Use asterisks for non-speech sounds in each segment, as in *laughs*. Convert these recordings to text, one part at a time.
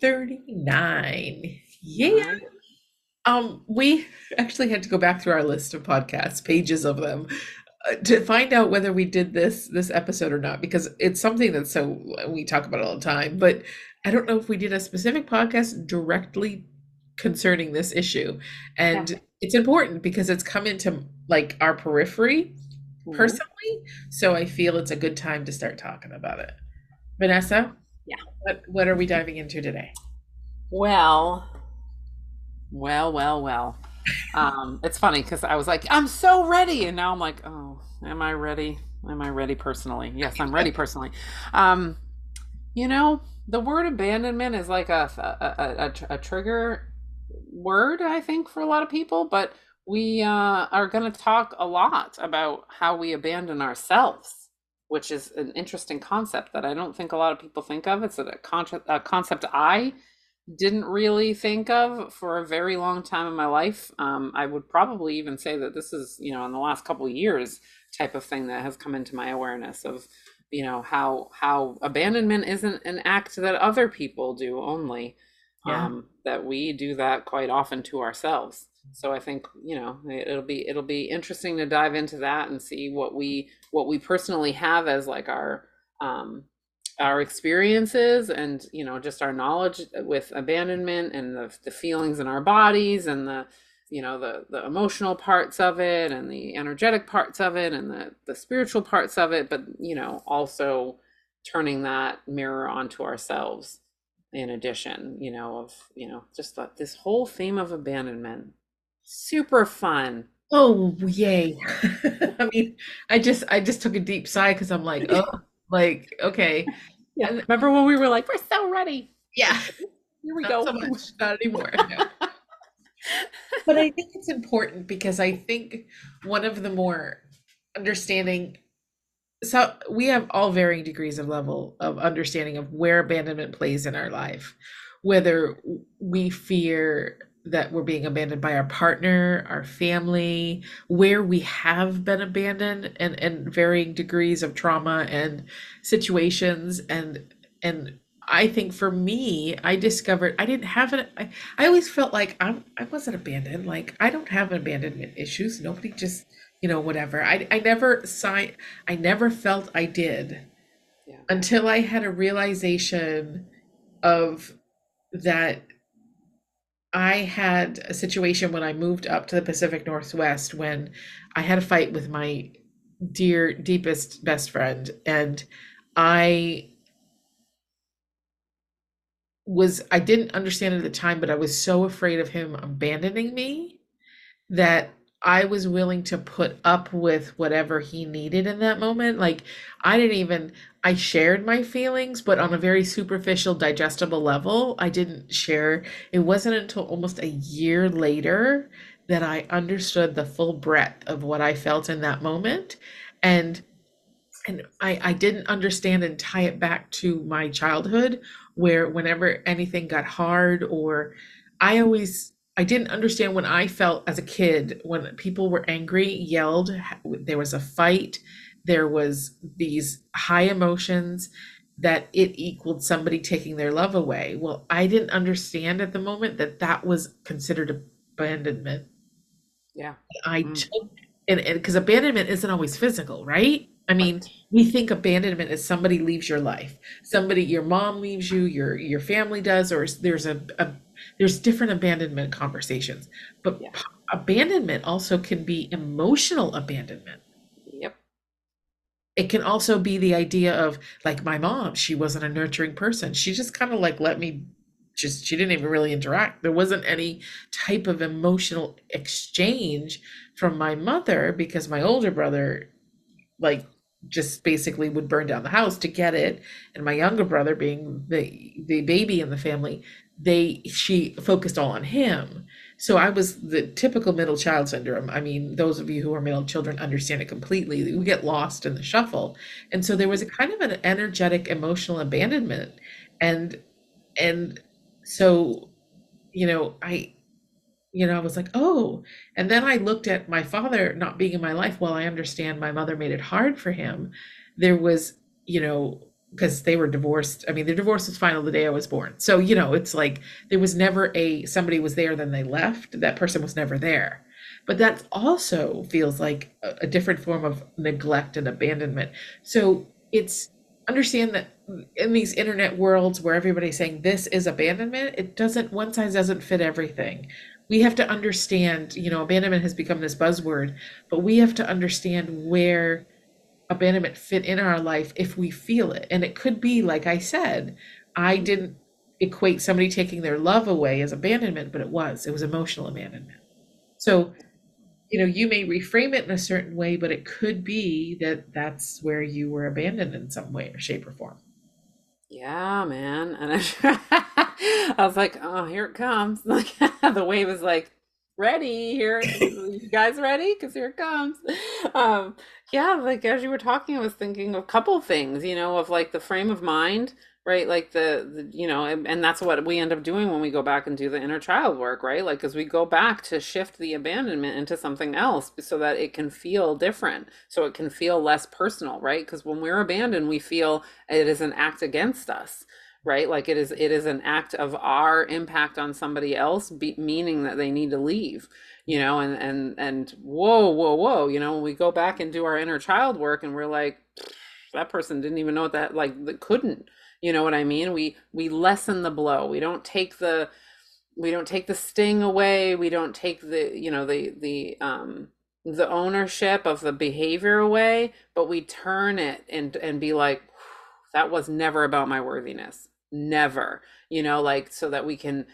139. Yeah. Um, we actually had to go back through our list of podcasts, pages of them, uh, to find out whether we did this this episode or not because it's something that's so we talk about all the time, but I don't know if we did a specific podcast directly concerning this issue. And yeah. it's important because it's come into like our periphery mm-hmm. personally, so I feel it's a good time to start talking about it. Vanessa? Yeah. What what are we diving into today? Well, well, well, well. Um, it's funny because I was like, I'm so ready, and now I'm like, oh, am I ready? Am I ready personally? Yes, I'm ready personally. Um, you know, the word abandonment is like a a, a, a, a trigger word, I think, for a lot of people, but we uh, are going to talk a lot about how we abandon ourselves which is an interesting concept that I don't think a lot of people think of. It's a, con- a concept I didn't really think of for a very long time in my life. Um, I would probably even say that this is, you know, in the last couple of years type of thing that has come into my awareness of, you know, how how abandonment isn't an act that other people do only. Yeah. Um, that we do that quite often to ourselves so i think you know it'll be it'll be interesting to dive into that and see what we what we personally have as like our um our experiences and you know just our knowledge with abandonment and the, the feelings in our bodies and the you know the the emotional parts of it and the energetic parts of it and the the spiritual parts of it but you know also turning that mirror onto ourselves in addition you know of you know just the, this whole theme of abandonment super fun. Oh, yay. *laughs* I mean, I just I just took a deep sigh because I'm like, oh, like, okay. *laughs* Yeah. Remember when we were like, we're so ready. Yeah. *laughs* Here we Not go. So much. Not anymore. but I think it's important because I think one of the more understanding so we have all varying degrees of level of understanding of where abandonment plays in our life whether we fear that we're being abandoned by our partner, our family, where we have been abandoned and and varying degrees of trauma and situations and and I think for me, I discovered I didn't have it. I, I always felt like I'm I wasn't abandoned. Like I don't have abandonment issues. Nobody just you know whatever. I I never signed. I never felt I did yeah. until I had a realization of that I had a situation when I moved up to the Pacific Northwest when I had a fight with my dear, deepest best friend. And I was, I didn't understand at the time, but I was so afraid of him abandoning me that I was willing to put up with whatever he needed in that moment. Like, I didn't even, I shared my feelings, but on a very superficial, digestible level. I didn't share. It wasn't until almost a year later that I understood the full breadth of what I felt in that moment. And and I, I didn't understand and tie it back to my childhood where whenever anything got hard or I always I didn't understand when I felt as a kid when people were angry, yelled, there was a fight, there was these high emotions that it equaled somebody taking their love away. Well, I didn't understand at the moment that that was considered abandonment. Yeah. I mm. took and because abandonment isn't always physical, right? I mean, we think abandonment is somebody leaves your life. Somebody your mom leaves you, your your family does or there's a, a there's different abandonment conversations but yeah. abandonment also can be emotional abandonment it can also be the idea of like my mom she wasn't a nurturing person she just kind of like let me just she didn't even really interact there wasn't any type of emotional exchange from my mother because my older brother like just basically would burn down the house to get it. And my younger brother, being the the baby in the family, they she focused all on him. So I was the typical middle child syndrome. I mean, those of you who are middle children understand it completely. We get lost in the shuffle. And so there was a mm-hmm. kind of an energetic emotional abandonment. And and so, you know, I you know, I was like, oh. And then I looked at my father not being in my life. Well, I understand my mother made it hard for him. There was, you know, because they were divorced. I mean, the divorce was final the day I was born. So, you know, it's like there was never a somebody was there, then they left. That person was never there. But that also feels like a, a different form of neglect and abandonment. So it's understand that in these internet worlds where everybody's saying this is abandonment, it doesn't one size doesn't fit everything we have to understand, you know, abandonment has become this buzzword, but we have to understand where abandonment fit in our life if we feel it. And it could be, like I said, I didn't equate somebody taking their love away as abandonment, but it was, it was emotional abandonment. So, you know, you may reframe it in a certain way, but it could be that that's where you were abandoned in some way or shape or form. Yeah, man. And I, *laughs* I was like, oh, here it comes. *laughs* Like the wave is like, ready here. *laughs* You guys ready? Because here it comes. Um, yeah, like as you were talking, I was thinking of a couple things, you know, of like the frame of mind right like the, the you know and, and, that's what we end up doing when we go back and do the inner child work right like as we go back to shift the abandonment into something else so that it can feel different so it can feel less personal right because when we're abandoned we feel it is an act against us right like it is it is an act of our impact on somebody else be, meaning that they need to leave you know and and and whoa whoa whoa you know when we go back and do our inner child work and we're like that person didn't even know what that like that couldn't you know what I mean? We we lessen the blow. We don't take the we don't take the sting away. We don't take the, you know, the the um the ownership of the behavior away, but we turn it and and be like that was never about my worthiness. Never. You know, like so that we can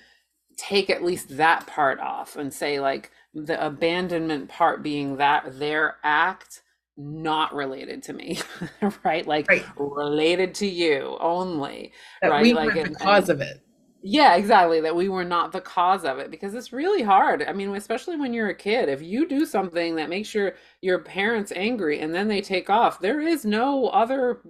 take at least that part off and say like the abandonment part being that their act not related to me, *laughs* right? Like right. related to you only, that right? We like the and, cause of it. Yeah, exactly. That we were not the cause of it because it's really hard. I mean, especially when you're a kid, if you do something that makes your your parents angry and then they take off, there is no other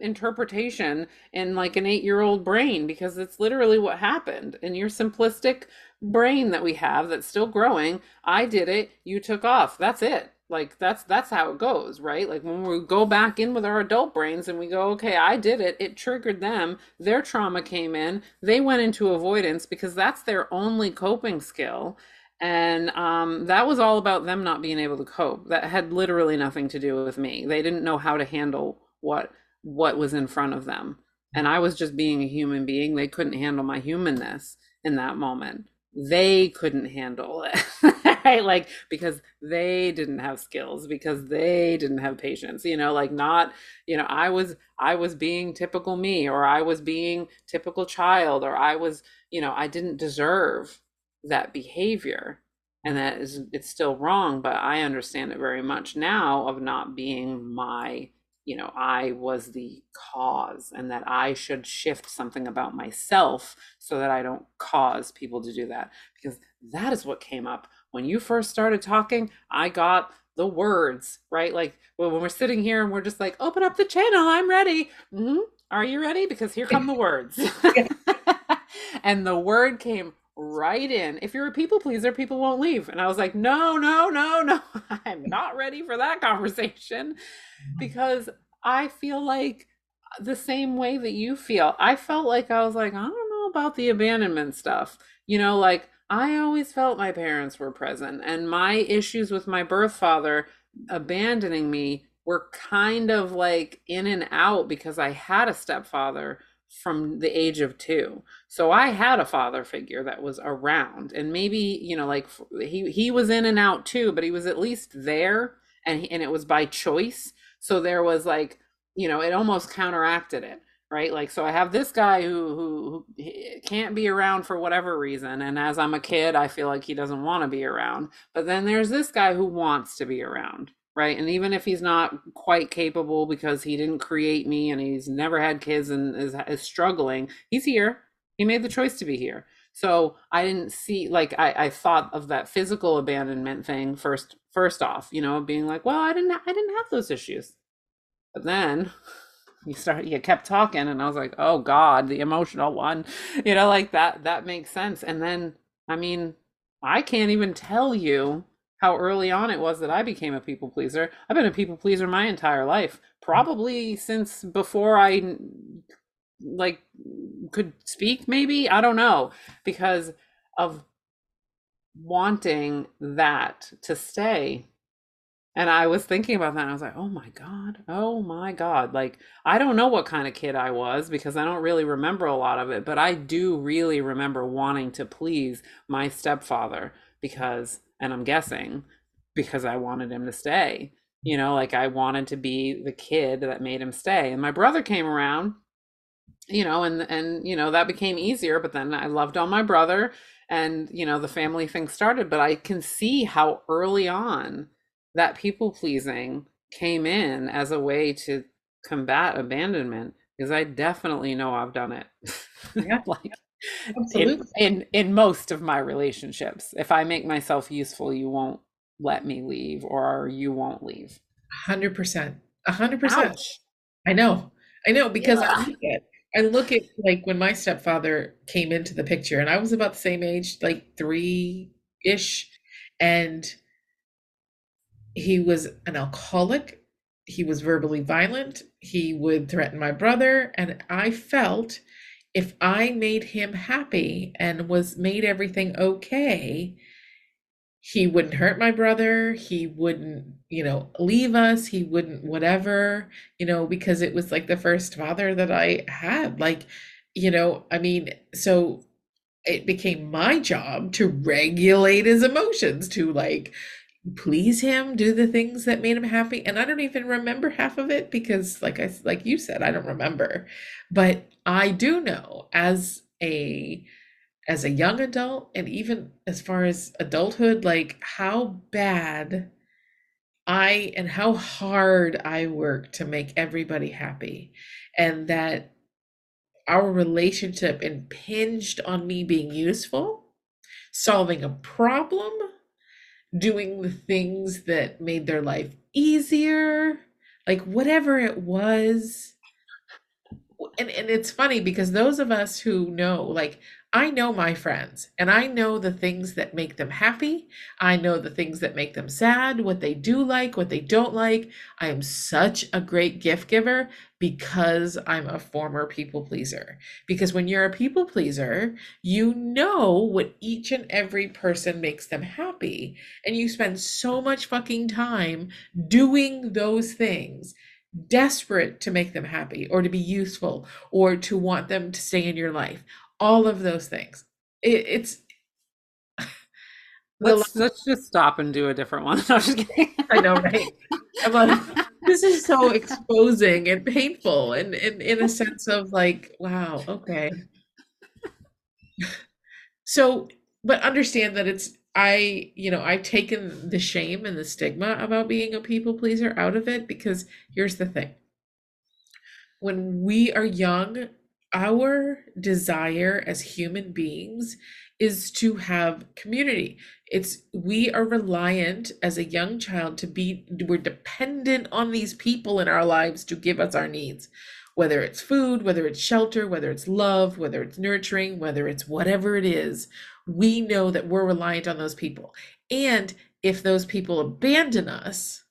interpretation in like an 8-year-old brain because it's literally what happened. In your simplistic brain that we have that's still growing, I did it, you took off. That's it like that's that's how it goes right? Like when we go back in with our adult brains and we go okay i did it it triggered them their trauma came in they went into avoidance because that's their only coping skill. And um, that was all about them not being able to cope. That had literally nothing to do with me. They didn't know how to handle what what was in front of them. And i was just being a human being. They couldn't handle my humanness in that moment they couldn't handle it *laughs* right? Like because they didn't have skills because they didn't have patience you know? Like not you know i was i was being typical me or i was being typical child or i was you know i didn't deserve that behavior and that is it's still wrong but i understand it very much now of not being my you know, I was the cause and that I should shift something about myself so that I don't cause people to do that. Because that is what came up when you first started talking. I got the words, right? Like well, when we're sitting here and we're just like, open up the channel, I'm ready. Mm-hmm. Are you ready? Because here come the words. *laughs* *laughs* and the word came right in. If you're a people pleaser, people won't leave. And I was like, no, no, no, no. *laughs* I'm not ready for that conversation mm-hmm. because I feel like the same way that you feel. I felt like I was like, I don't know about the abandonment stuff. You know, like I always felt my parents were present and my issues with my birth father abandoning me were kind of like in and out because I had a stepfather from the age of two. So I had a father figure that was around and maybe, you know, like he he was in and out too, but he was at least there and he, and it was by choice. So there was like, you know, it almost counteracted it, right? Like so I have this guy who who, who can't be around for whatever reason and as I'm a kid, I feel like he doesn't want to be around. But then there's this guy who wants to be around right? And even if he's not quite capable because he didn't create me and he's never had kids and is, is struggling, he's here. He made the choice to be here. So I didn't see like I, I thought of that physical abandonment thing first first off, you know, being like, well, I didn't I didn't have those issues. But then *laughs* you start you kept talking and I was like, oh God, the emotional one. You know, like that that makes sense. And then I mean, I can't even tell you how early on it was that I became a people pleaser. I've been a people pleaser my entire life, mm-hmm. probably since before I like could speak maybe? I don't know because of wanting that to stay. And i was thinking about that and i was like oh my god oh my god like i don't know what kind of kid i was because i don't really remember a lot of it but i do really remember wanting to please my stepfather because and i'm guessing because i wanted him to stay. You know like i wanted to be the kid that made him stay. And my brother came around you know and and you know that became easier but then i loved on my brother and you know the family thing started. But i can see how early on that people pleasing came in as a way to combat abandonment because i definitely know i've done it. *laughs* Yeah. Like in, in in most of my relationships if i make myself useful you won't let me leave or you won't leave 100% 100% i know i know because yeah. I, I look at like when my stepfather came into the picture, and I was about the same age, like three ish, and he was an alcoholic. He was verbally violent. He would threaten my brother, and I felt if I made him happy and was made everything okay, he wouldn't hurt my brother he wouldn't you know leave us he wouldn't whatever you know because it was like the first father that i had like you know i mean so it became my job to regulate his emotions to like please him do the things that made him happy and i don't even remember half of it because like i like you said i don't remember but i do know as a as a young adult and even as far as adulthood like how bad i and how hard i work to make everybody happy. And that our relationship impinged on me being useful solving a problem doing the things that made their life easier like whatever it was and, and it's funny because those of us who know like I know my friends and I know the things that make them happy. I know the things that make them sad, what they do like, what they don't like. I am such a great gift giver because I'm a former people pleaser. Because when you're a people pleaser, you know what each and every person makes them happy. And you spend so much fucking time doing those things desperate to make them happy or to be useful or to want them to stay in your life all of those things. It, it's *laughs* let's let's just stop and do a different one. *laughs* No, just kidding. I know, right? I'm like, this is so *laughs* exposing and painful, and in in a sense of like, wow, okay. So, but understand that it's I, you know, I've taken the shame and the stigma about being a people pleaser out of it because here's the thing. When we are young, our desire as human beings is to have community it's we are reliant as a young child to be we're dependent on these people in our lives to give us our needs whether it's food whether it's shelter whether it's love whether it's nurturing whether it's whatever it is we know that we're reliant on those people and if those people abandon us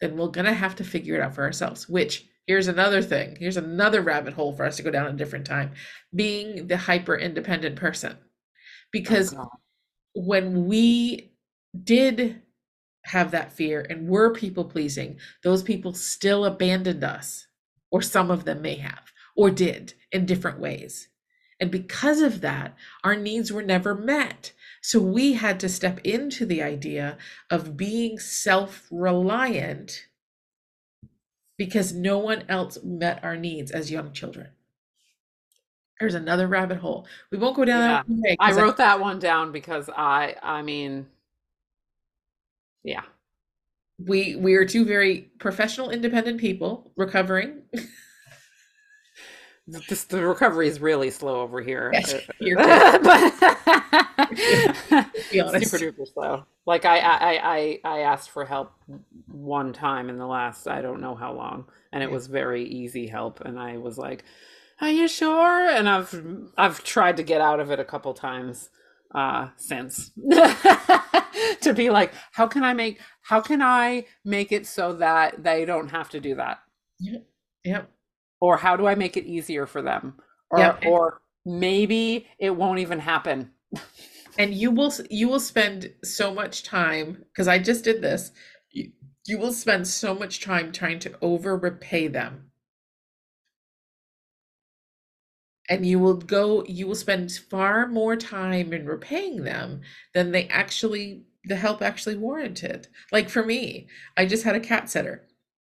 then we're going to have to figure it out for ourselves which Here's another thing. Here's another rabbit hole for us to go down a different time. Being the hyper independent person. Oh, because oh, when we did have that fear and were people pleasing, those people still abandoned us, or some of them may have, or did in different ways. And because of that, our needs were never met. So we had to step into the idea of being self reliant because no one else met our needs as young children. There's another rabbit hole. We won't go down yeah. I wrote I, that one down because I I mean yeah. we we are two very professional, independent people recovering. *laughs* This, the recovery is really slow over here. Yes, you're good. *laughs* Be honest. Super duper slow. Like I, I, I, I asked for help one time in the last I don't know how long, and it was very easy help. And I was like, "Are you sure?" And I've I've tried to get out of it a couple times uh, since *laughs* to be like, how can I make how can I make it so that they don't have to do that? Yep. Yep. Or how do I make it easier for them? Or Yep. or maybe it won't even happen. *laughs* And you will you will spend so much time because I just did this. You, you will spend so much time trying to over repay them. And you will go, you will spend far more time in repaying them than they actually, the help actually warranted. Like for me, I just had a cat sitter.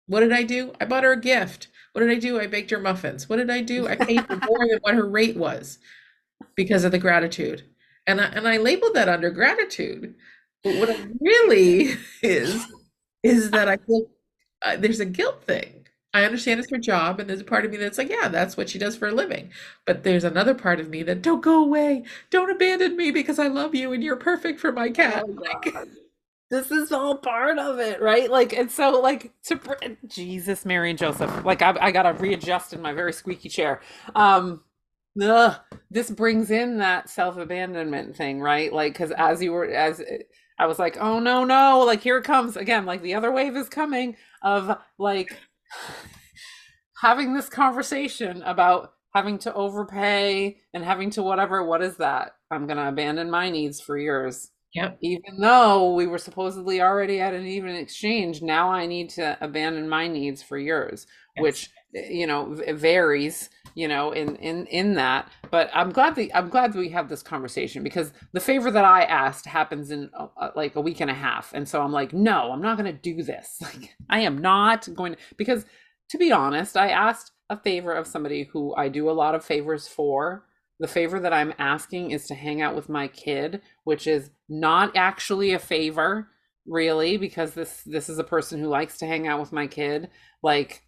What did I do? I bought her a gift. What did I do? I baked her muffins. What did I do? I paid her more than what her rate was because of the gratitude. And I, and I labeled that under gratitude. But what it really is, is that I feel uh, there's a guilt thing. I understand it's her job, and there's a part of me that's like, yeah, that's what she does for a living. But there's another part of me that don't go away, don't abandon me because I love you and you're perfect for my cat. Oh Like. This is all part of it, right? Like, and so, like, to Jesus, Mary, and Joseph. Like, I, I gotta readjust in my very squeaky chair. Um, ugh, this brings in that self-abandonment thing, right? Like, because as you were, as I was like, oh no, no, like here it comes again. Like the other wave is coming of like *sighs* having this conversation about having to overpay and having to whatever. What is that? I'm gonna abandon my needs for yours yep, even though we were supposedly already at an even exchange, now I need to abandon my needs for yours, yes, which eh, you know varies, you know, in in in that. But I'm glad that I'm glad that we have this conversation because the favor that I asked happens in uh, uh, like a week and a half, and so I'm like, no, I'm not going to do this. *laughs* Like, I am not going to because to be honest, I asked a favor of somebody who I do a lot of favors for. The favor that I'm asking is to hang out with my kid which is not actually a favor really because this this is a person who likes to hang out with my kid. Like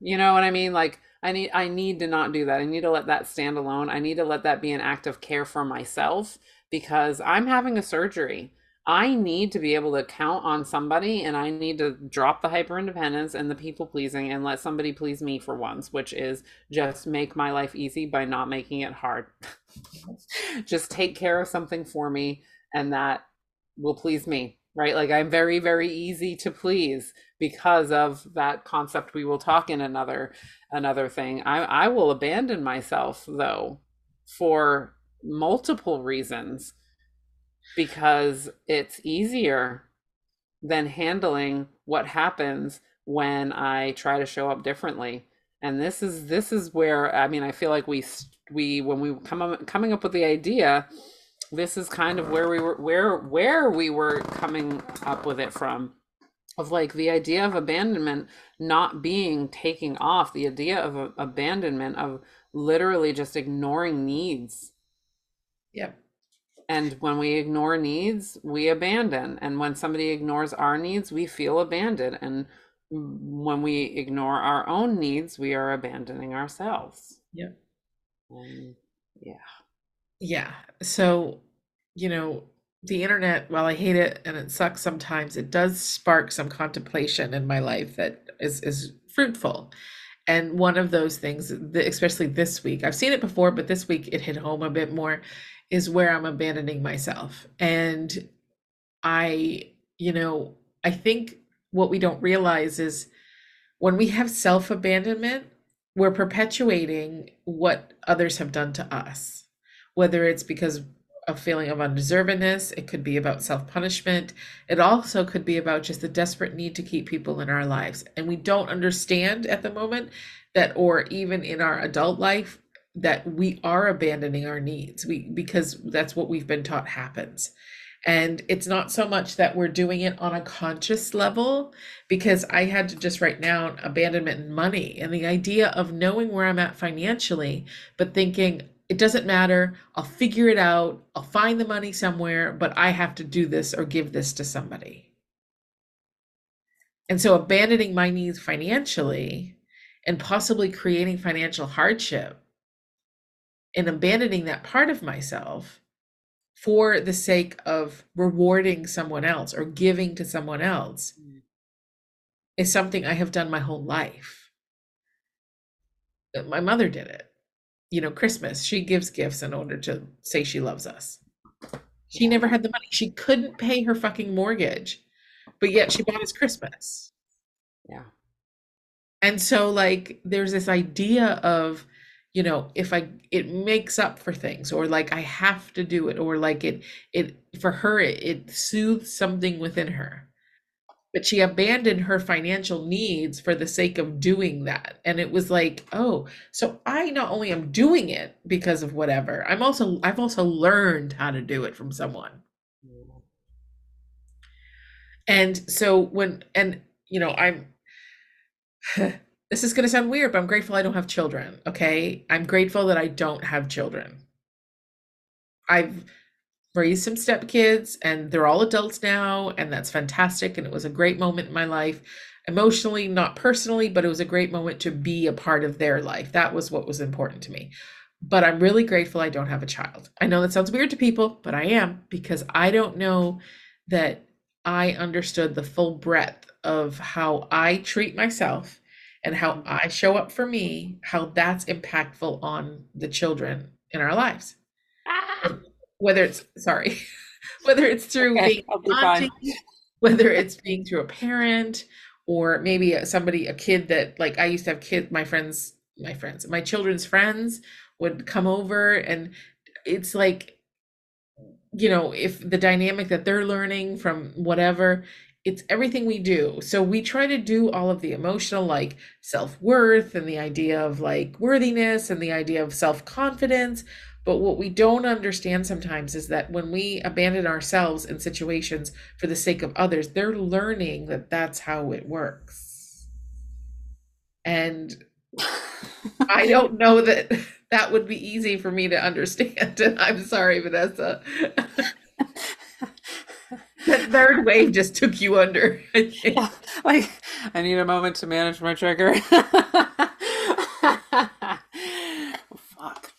you know what i mean? Like i need i need to not do that. I need to let that stand alone. I need to let that be an act of care for myself because i'm having a surgery i need to be able to count on somebody and i need to drop the hyper independence and the people pleasing and let somebody please me for once which is just make my life easy by not making it hard. *laughs* Just take care of something for me and that will please me right? Like i'm very very easy to please because of that concept we will talk in another another thing. I i will abandon myself though for multiple reasons because it's easier than handling what happens when i try to show up differently. And this is this is where i mean i feel like we we when we come up, coming up with the idea this is kind of where we were where where we were coming up with it from. Of like the idea of abandonment not being taking off the idea of abandonment of literally just ignoring needs. Yep, and when we ignore needs we abandon and when somebody ignores our needs we feel abandoned and when we ignore our own needs we are abandoning ourselves yep. and yeah Yeah. So, you know, the internet, while I hate it and it sucks sometimes, it does spark some contemplation in my life that is is fruitful. And one of those things, especially this week, I've seen it before, but this week it hit home a bit more, is where I'm abandoning myself. And I, you know, I think what we don't realize is when we have self-abandonment, we're perpetuating what others have done to us. Whether it's because of a feeling of undeservedness, it could be about self-punishment. It also could be about just the desperate need to keep people in our lives. And we don't understand at the moment that, or even in our adult life, that we are abandoning our needs. We because that's what we've been taught happens. And it's not so much that we're doing it on a conscious level, because I had to just write down abandonment and money and the idea of knowing where I'm at financially, but thinking it doesn't matter. I'll figure it out. I'll find the money somewhere, but I have to do this or give this to somebody. And so abandoning my needs financially and possibly creating financial hardship and abandoning that part of myself for the sake of rewarding someone else or giving to someone else mm. is something I have done my whole life. My mother did it. You know, Christmas, she gives gifts in order to say she loves us. She never had the money. She couldn't pay her fucking mortgage, but yet she bought us Christmas. Yeah. And so, like, there's this idea of, you know, if I, it makes up for things, or like I have to do it, or like it, it, for her, it, it soothes something within her. But she abandoned her financial needs for the sake of doing that. And it was like, oh, so I not only am doing it because of whatever, I'm also, I've also learned how to do it from someone. And so when, and, you know, I'm, *sighs* this is going to sound weird, but I'm grateful I don't have children. Okay. I'm grateful that I don't have children. I've raised some stepkids and they're all adults now, and that's fantastic. And it was a great moment in my life, emotionally, not personally, but it was a great moment to be a part of their life. That was what was important to me. But I'm really grateful I don't have a child. I know that sounds weird to people, but I am because I don't know that I understood the full breadth of how I treat myself and how mm-hmm. I show up for me, how that's impactful on the children in our lives. Ah. *laughs* Whether it's sorry, *laughs* whether it's through okay, being auntie, whether it's being through a parent or maybe somebody, a kid that like I used to have kids, my friends, my friends, my children's friends would come over and it's like you know if the dynamic that they're learning from whatever it's everything we do. So we try to do all of the emotional, like self worth and the idea of like worthiness and the idea of self confidence. But what we don't understand sometimes is that when we abandon ourselves in situations for the sake of others, they're learning that that's how it works. And *laughs* I don't know that that would be easy for me to understand. And I'm sorry, Vanessa. *laughs* that third wave just took you under. *laughs* yeah, like I need a moment to manage my trigger. *laughs* fuck.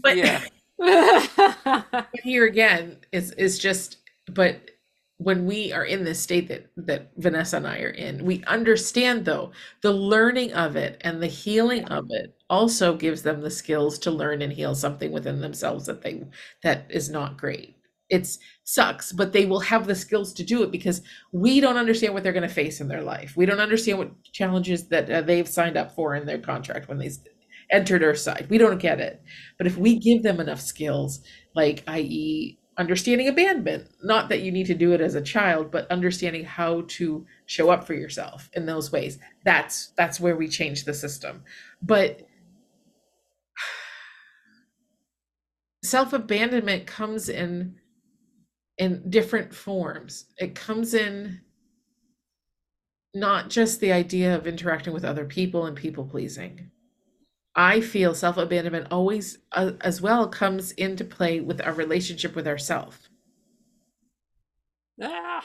But yeah. *laughs* here again is is just but when we are in this state that that Vanessa and I are in, we understand though the learning of it and the healing of it also gives them the skills to learn and heal something within themselves that they that is not great it's sucks but they will have the skills to do it because we don't understand what they're going to face in their life. We don't understand what challenges that uh, they've signed up for in their contract when they entered our side. We don't get it. But if we give them enough skills like i.e understanding abandonment not that you need to do it as a child but understanding how to show up for yourself in those ways that's that's where we change the system. But *sighs* self abandonment comes in in different forms. It comes in not just the idea of interacting with other people and people pleasing. I feel self abandonment always, uh, as well, comes into play with our relationship with ourself. Ah,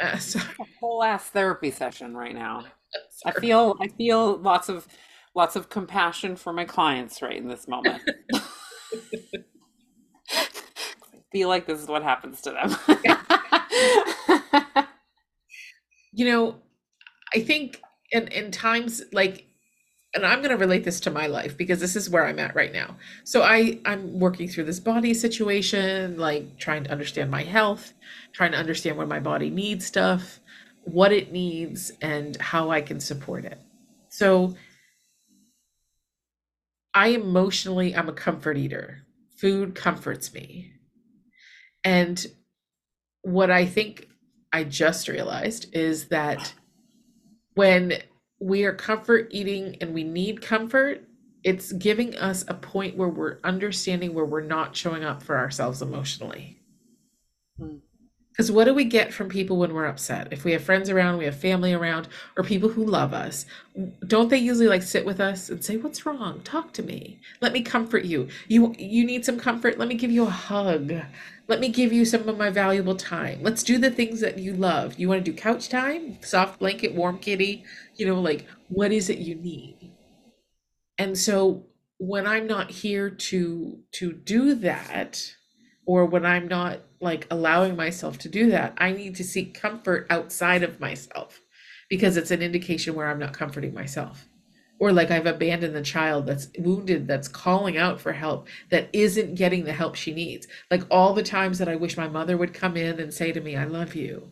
uh, *laughs* a whole ass therapy session right now. *laughs* I feel, I feel lots of, lots of compassion for my clients right in this moment. *laughs* feel like this is what happens to them. *laughs* you know, I think in in times like and I'm going to relate this to my life because this is where I'm at right now. So I I'm working through this body situation, like trying to understand my health, trying to understand when my body needs stuff, what it needs and how I can support it. So I emotionally I'm a comfort eater. Food comforts me. And what I think I just realized is that when we are comfort eating and we need comfort, it's giving us a point where we're understanding where we're not showing up for ourselves emotionally. Because hmm. what do we get from people when we're upset? If we have friends around, we have family around, or people who love us, don't they usually like sit with us and say, "What's wrong? Talk to me. Let me comfort you. You you need some comfort. Let me give you a hug let me give you some of my valuable time. Let's do the things that you love. You want to do couch time, soft blanket, warm kitty, you know, like what is it you need? And so when I'm not here to to do that, or when I'm not like allowing myself to do that, I need to seek comfort outside of myself because it's an indication where I'm not comforting myself or like I've abandoned the child that's wounded, that's calling out for help, that isn't getting the help she needs. Like all the times that I wish my mother would come in and say to me, I love you.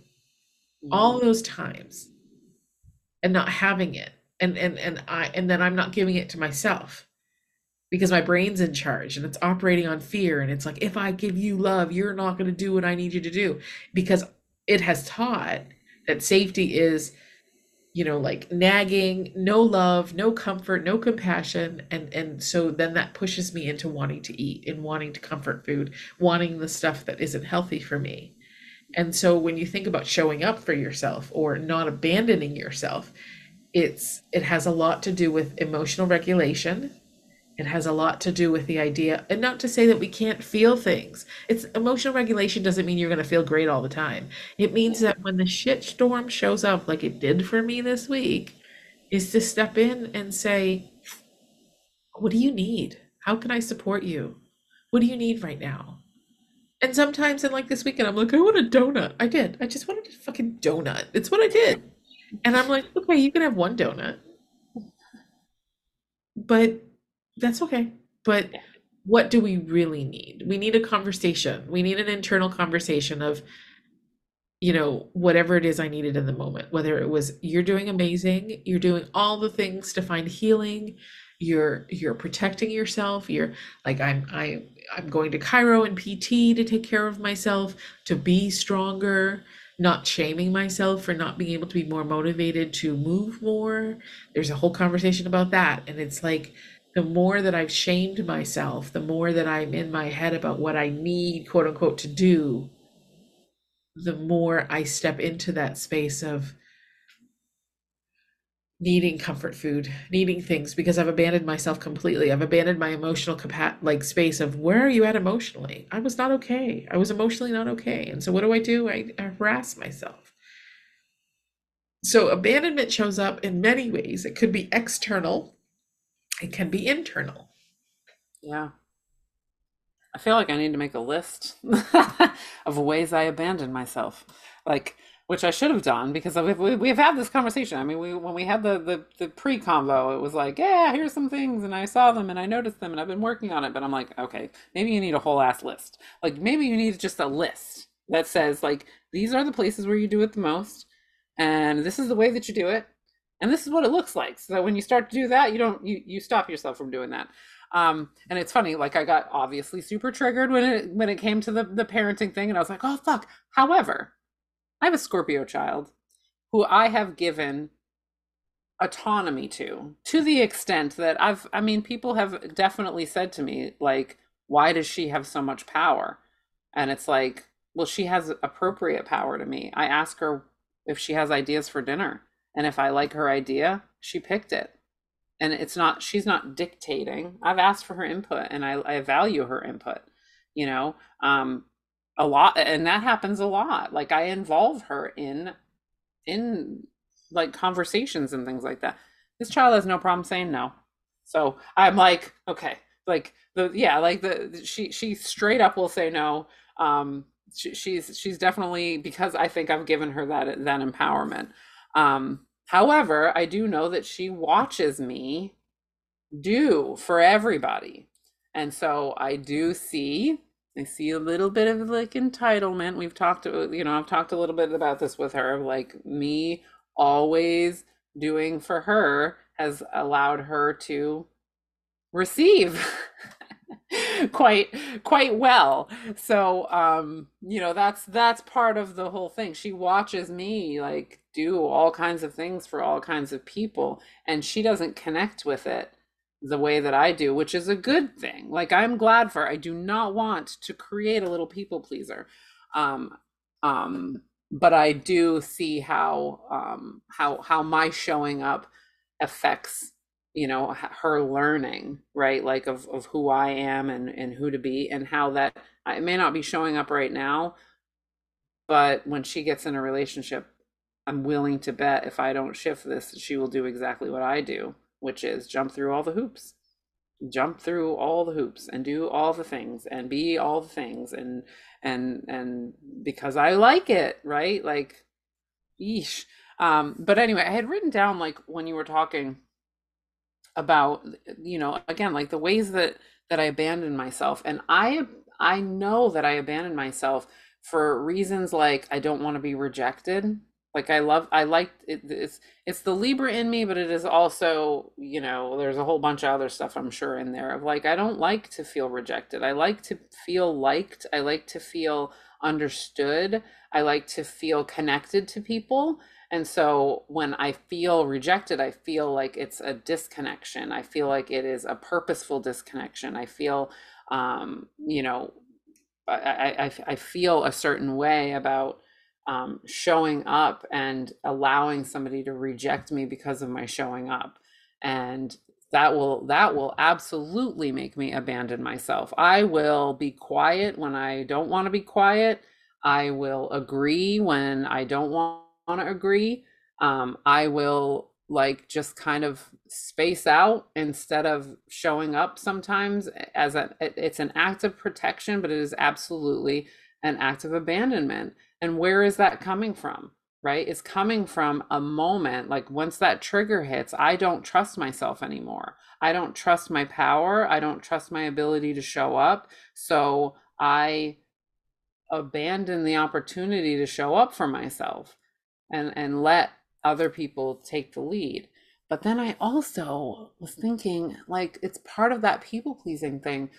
Mm-hmm. All those times and not having it. And and and I and then I'm not giving it to myself because my brain's in charge and it's operating on fear. And it's like, if I give you love, you're not going to do what I need you to do. Because it has taught that safety is you know like nagging no love no comfort no compassion. And and so then that pushes me into wanting to eat and wanting to comfort food wanting the stuff that isn't healthy for me. And so when you think about showing up for yourself or not abandoning yourself it's it has a lot to do with emotional regulation it has a lot to do with the idea, and not to say that we can't feel things. It's emotional regulation doesn't mean you're going to feel great all the time. It means that when the shit storm shows up, like it did for me this week, is to step in and say, What do you need? How can I support you? What do you need right now? And sometimes, and like this weekend, I'm like, I want a donut. I did. I just wanted a fucking donut. It's what I did. And I'm like, okay, you can have one donut. But that's okay. But what do we really need? We need a conversation. We need an internal conversation of, you know, whatever it is I needed in the moment, whether it was you're doing amazing, you're doing all the things to find healing, you're you're protecting yourself, you're like I'm I I'm going to chiro and PT to take care of myself, to be stronger, not shaming myself for not being able to be more motivated to move more. There's a whole conversation about that. And it's like the more that I've shamed myself, the more that I'm in my head about what I need, quote unquote, to do, the more I step into that space of needing comfort food, needing things because I've abandoned myself completely. I've abandoned my emotional capa- like space of where are you at emotionally? I was not okay. I was emotionally not okay. And so what do I do? I, I harass myself. So abandonment shows up in many ways. It could be external, it can be internal. Yeah. I feel like I need to make a list *laughs* of ways I abandon myself. Like, which I should have done because we've, we've had this conversation. I mean, we when we had the the, the pre convo, it was like, yeah, here's some things, and I saw them and I noticed them, and I've been working on it. But I'm like, okay, maybe you need a whole ass list. Like, maybe you need just a list that says like these are the places where you do it the most, and this is the way that you do it, and this is what it looks like. So when you start to do that you don't you you stop yourself from doing that. Um and it's funny like i got obviously super triggered when it when it came to the the parenting thing and i was like oh fuck. However i have a scorpio child who i have given autonomy to to the extent that i've i mean people have definitely said to me like why does she have so much power? And it's like well she has appropriate power to me. I ask her if she has ideas for dinner and if I like her idea, she picked it. And it's not, she's not dictating. I've asked for her input and I, I value her input, you know, um, a lot. And that happens a lot. Like I involve her in, in like conversations and things like that. This child has no problem saying no. So I'm like, okay, like the, yeah, like the, she, she straight up will say no. Um, she, she's, she's definitely, because I think I've given her that, that empowerment. Um, However, I do know that she watches me do for everybody. And so I do see I see a little bit of like entitlement. We've talked uh, you know, I've talked a little bit about this with her like me always doing for her has allowed her to receive *laughs* *laughs* quite quite well. So um you know that's that's part of the whole thing. She watches me like do all kinds of things for all kinds of people and she doesn't connect with it the way that I do which is a good thing. Like I'm glad for I do not want to create a little people pleaser. Um um but I do see how um how how my showing up affects you know her learning right like of, of who i am and and who to be and how that i may not be showing up right now but when she gets in a relationship i'm willing to bet if i don't shift this she will do exactly what i do which is jump through all the hoops. Jump through all the hoops and do all the things and be all the things and and and because i like it right? Like yeesh. Um but anyway i had written down like when you were talking about you know again like the ways that that I abandoned myself and I I know that I abandoned myself for reasons like I don't want to be rejected. Like I love I like it, it's it's the Libra in me but it is also you know there's a whole bunch of other stuff I'm sure in there of like I don't like to feel rejected. I like to feel liked. I like to feel understood. I like to feel connected to people and so when I feel rejected, I feel like it's a disconnection. I feel like it is a purposeful disconnection. I feel, um, you know, I, I, I feel a certain way about um, showing up and allowing somebody to reject me because of my showing up. And that will that will absolutely make me abandon myself. I will be quiet when I don't want to be quiet. I will agree when I don't want want to agree, um, I will like just kind of space out instead of showing up sometimes as a it's an act of protection but it is absolutely an act of abandonment. And where is that coming from right? It's coming from a moment like once that trigger hits i don't trust myself anymore. I don't trust my power. I don't trust my ability to show up. So i abandon the opportunity to show up for myself and and let other people take the lead. But then i also was thinking like it's part of that people pleasing thing.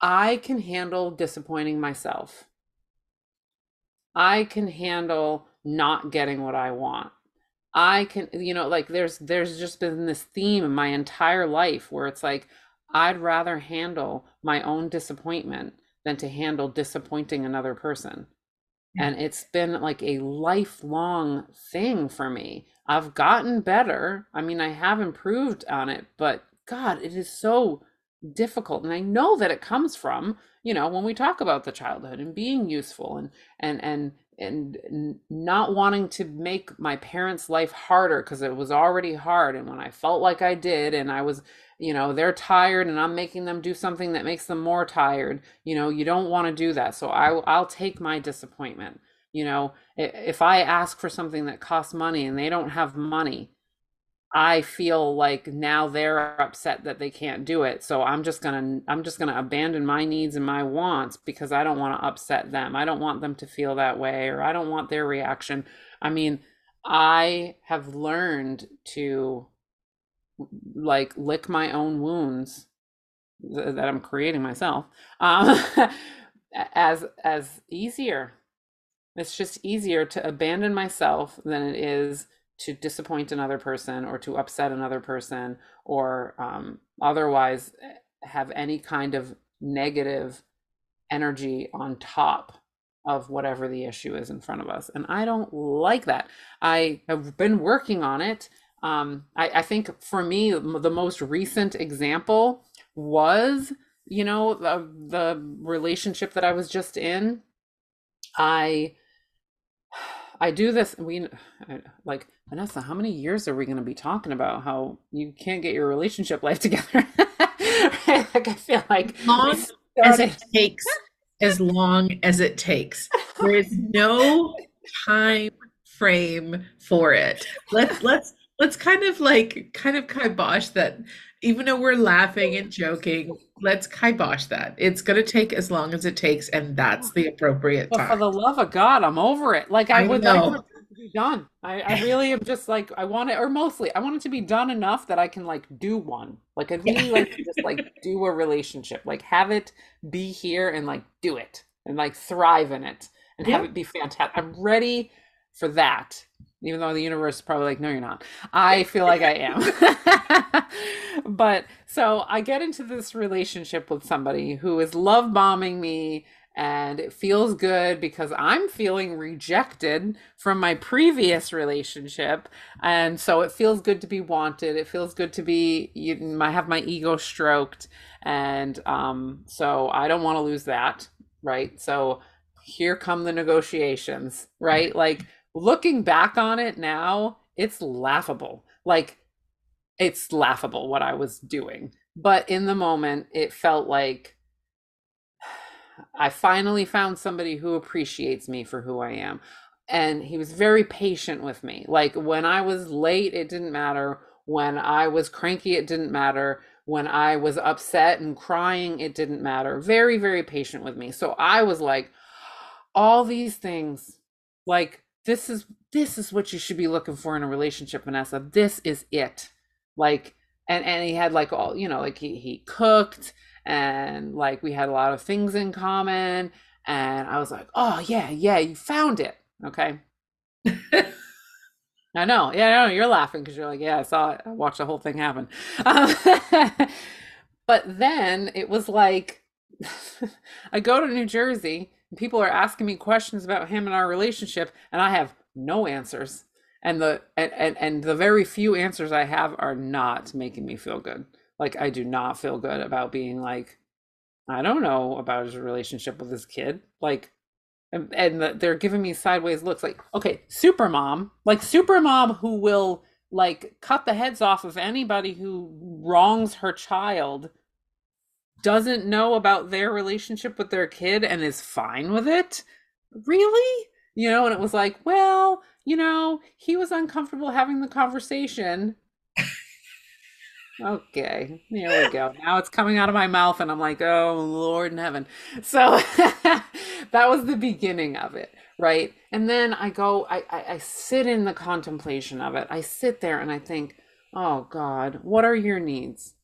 I can handle disappointing myself. I can handle not getting what i want. I can you know like there's there's just been this theme in my entire life where it's like i'd rather handle my own disappointment than to handle disappointing another person and it's been like a lifelong thing for me. I've gotten better. I mean, I have improved on it, but God, it is so difficult. And I know that it comes from, you know, when we talk about the childhood and being useful and and and and not wanting to make my parents' life harder because it was already hard. And when I felt like I did, and I was you know they're tired and i'm making them do something that makes them more tired you know you don't want to do that so i i'll take my disappointment you know if i ask for something that costs money and they don't have money i feel like now they're upset that they can't do it so i'm just going to i'm just going to abandon my needs and my wants because i don't want to upset them i don't want them to feel that way or i don't want their reaction i mean i have learned to like lick my own wounds that I'm creating myself um, *laughs* as as easier. It's just easier to abandon myself than it is to disappoint another person or to upset another person or um, otherwise eh, have any kind of negative energy on top of whatever the issue is in front of us. And I don't like that. I have been working on it um, I, I think for me, the most recent example was, you know, the, the relationship that I was just in. I I do this. We uh, like Vanessa. How many years are we going to be talking about how you can't get your relationship life *laughs* together? like I feel like as long as it takes, as long as it takes. There is no time frame for it. Let's let's let's kind of like kind of kibosh that even though we're laughing and joking let's kibosh that. It's going to take as long as it takes and that's the appropriate time for the love of god i'm over it. Like i, I would know. like to be done. I, I really am just like i want it or mostly i want it to be done enough that i can like do one. Like i really like to just like *laughs* do a relationship. Like have it be here and like do it and like thrive in it and yeah. have it be fantastic. I'm ready for that even though the universe is probably like, no, you're not. I *laughs* feel like I am. *laughs* but so I get into this relationship with somebody who is love bombing me and it feels good because I'm feeling rejected from my previous relationship. And so it feels good to be wanted. It feels good to be, you, I have my ego stroked. And um, so I don't want to lose that. Right. So here come the negotiations. Right. Like looking back on it now, it's laughable. Like it's laughable what I was doing. But in the moment, it felt like, *sighs* I finally found somebody who appreciates me for who I am. And he was very patient with me. Like when I was late, it didn't matter. When I was cranky, it didn't matter. When I was upset and crying, it didn't matter. Very, very patient with me. So I was like, all these things, like this is this is what you should be looking for in a relationship, Vanessa. This is it. Like, and and he had like all, you know, like he he cooked and like we had a lot of things in common. And i was like oh yeah yeah you found it. Okay. *laughs* I know. Yeah I know. You're laughing because you're like yeah i saw it. I watched the whole thing happen. Um, *laughs* but then it was like *laughs* i go to new jersey people are asking me questions about him and our relationship and i have no answers and the and, and, and the very few answers i have are not making me feel good like I do not feel good about being like I don't know about his relationship with his kid. Like and, and the, they're giving me sideways looks like okay, super mom, like super mom who will like cut the heads off of anybody who wrongs her child doesn't know about their relationship with their kid and is fine with it. Really? You know, and it was like, well, you know, he was uncomfortable having the conversation Okay, there we go. Now it's coming out of my mouth, and I'm like, oh, Lord in heaven. So *laughs* that was the beginning of it, right? And then I go, I, I, I sit in the contemplation of it. I sit there and I think, oh, God, what are your needs?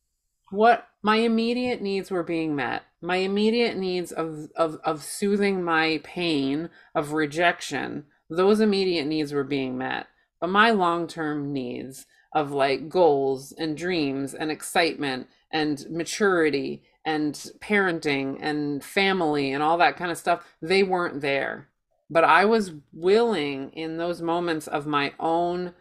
What my immediate needs were being met. My immediate needs of, of, of soothing my pain of rejection, those immediate needs were being met. But my long term needs, of like goals and dreams and excitement and maturity and parenting and family and all that kind of stuff, they weren't there. But I was willing in those moments of my own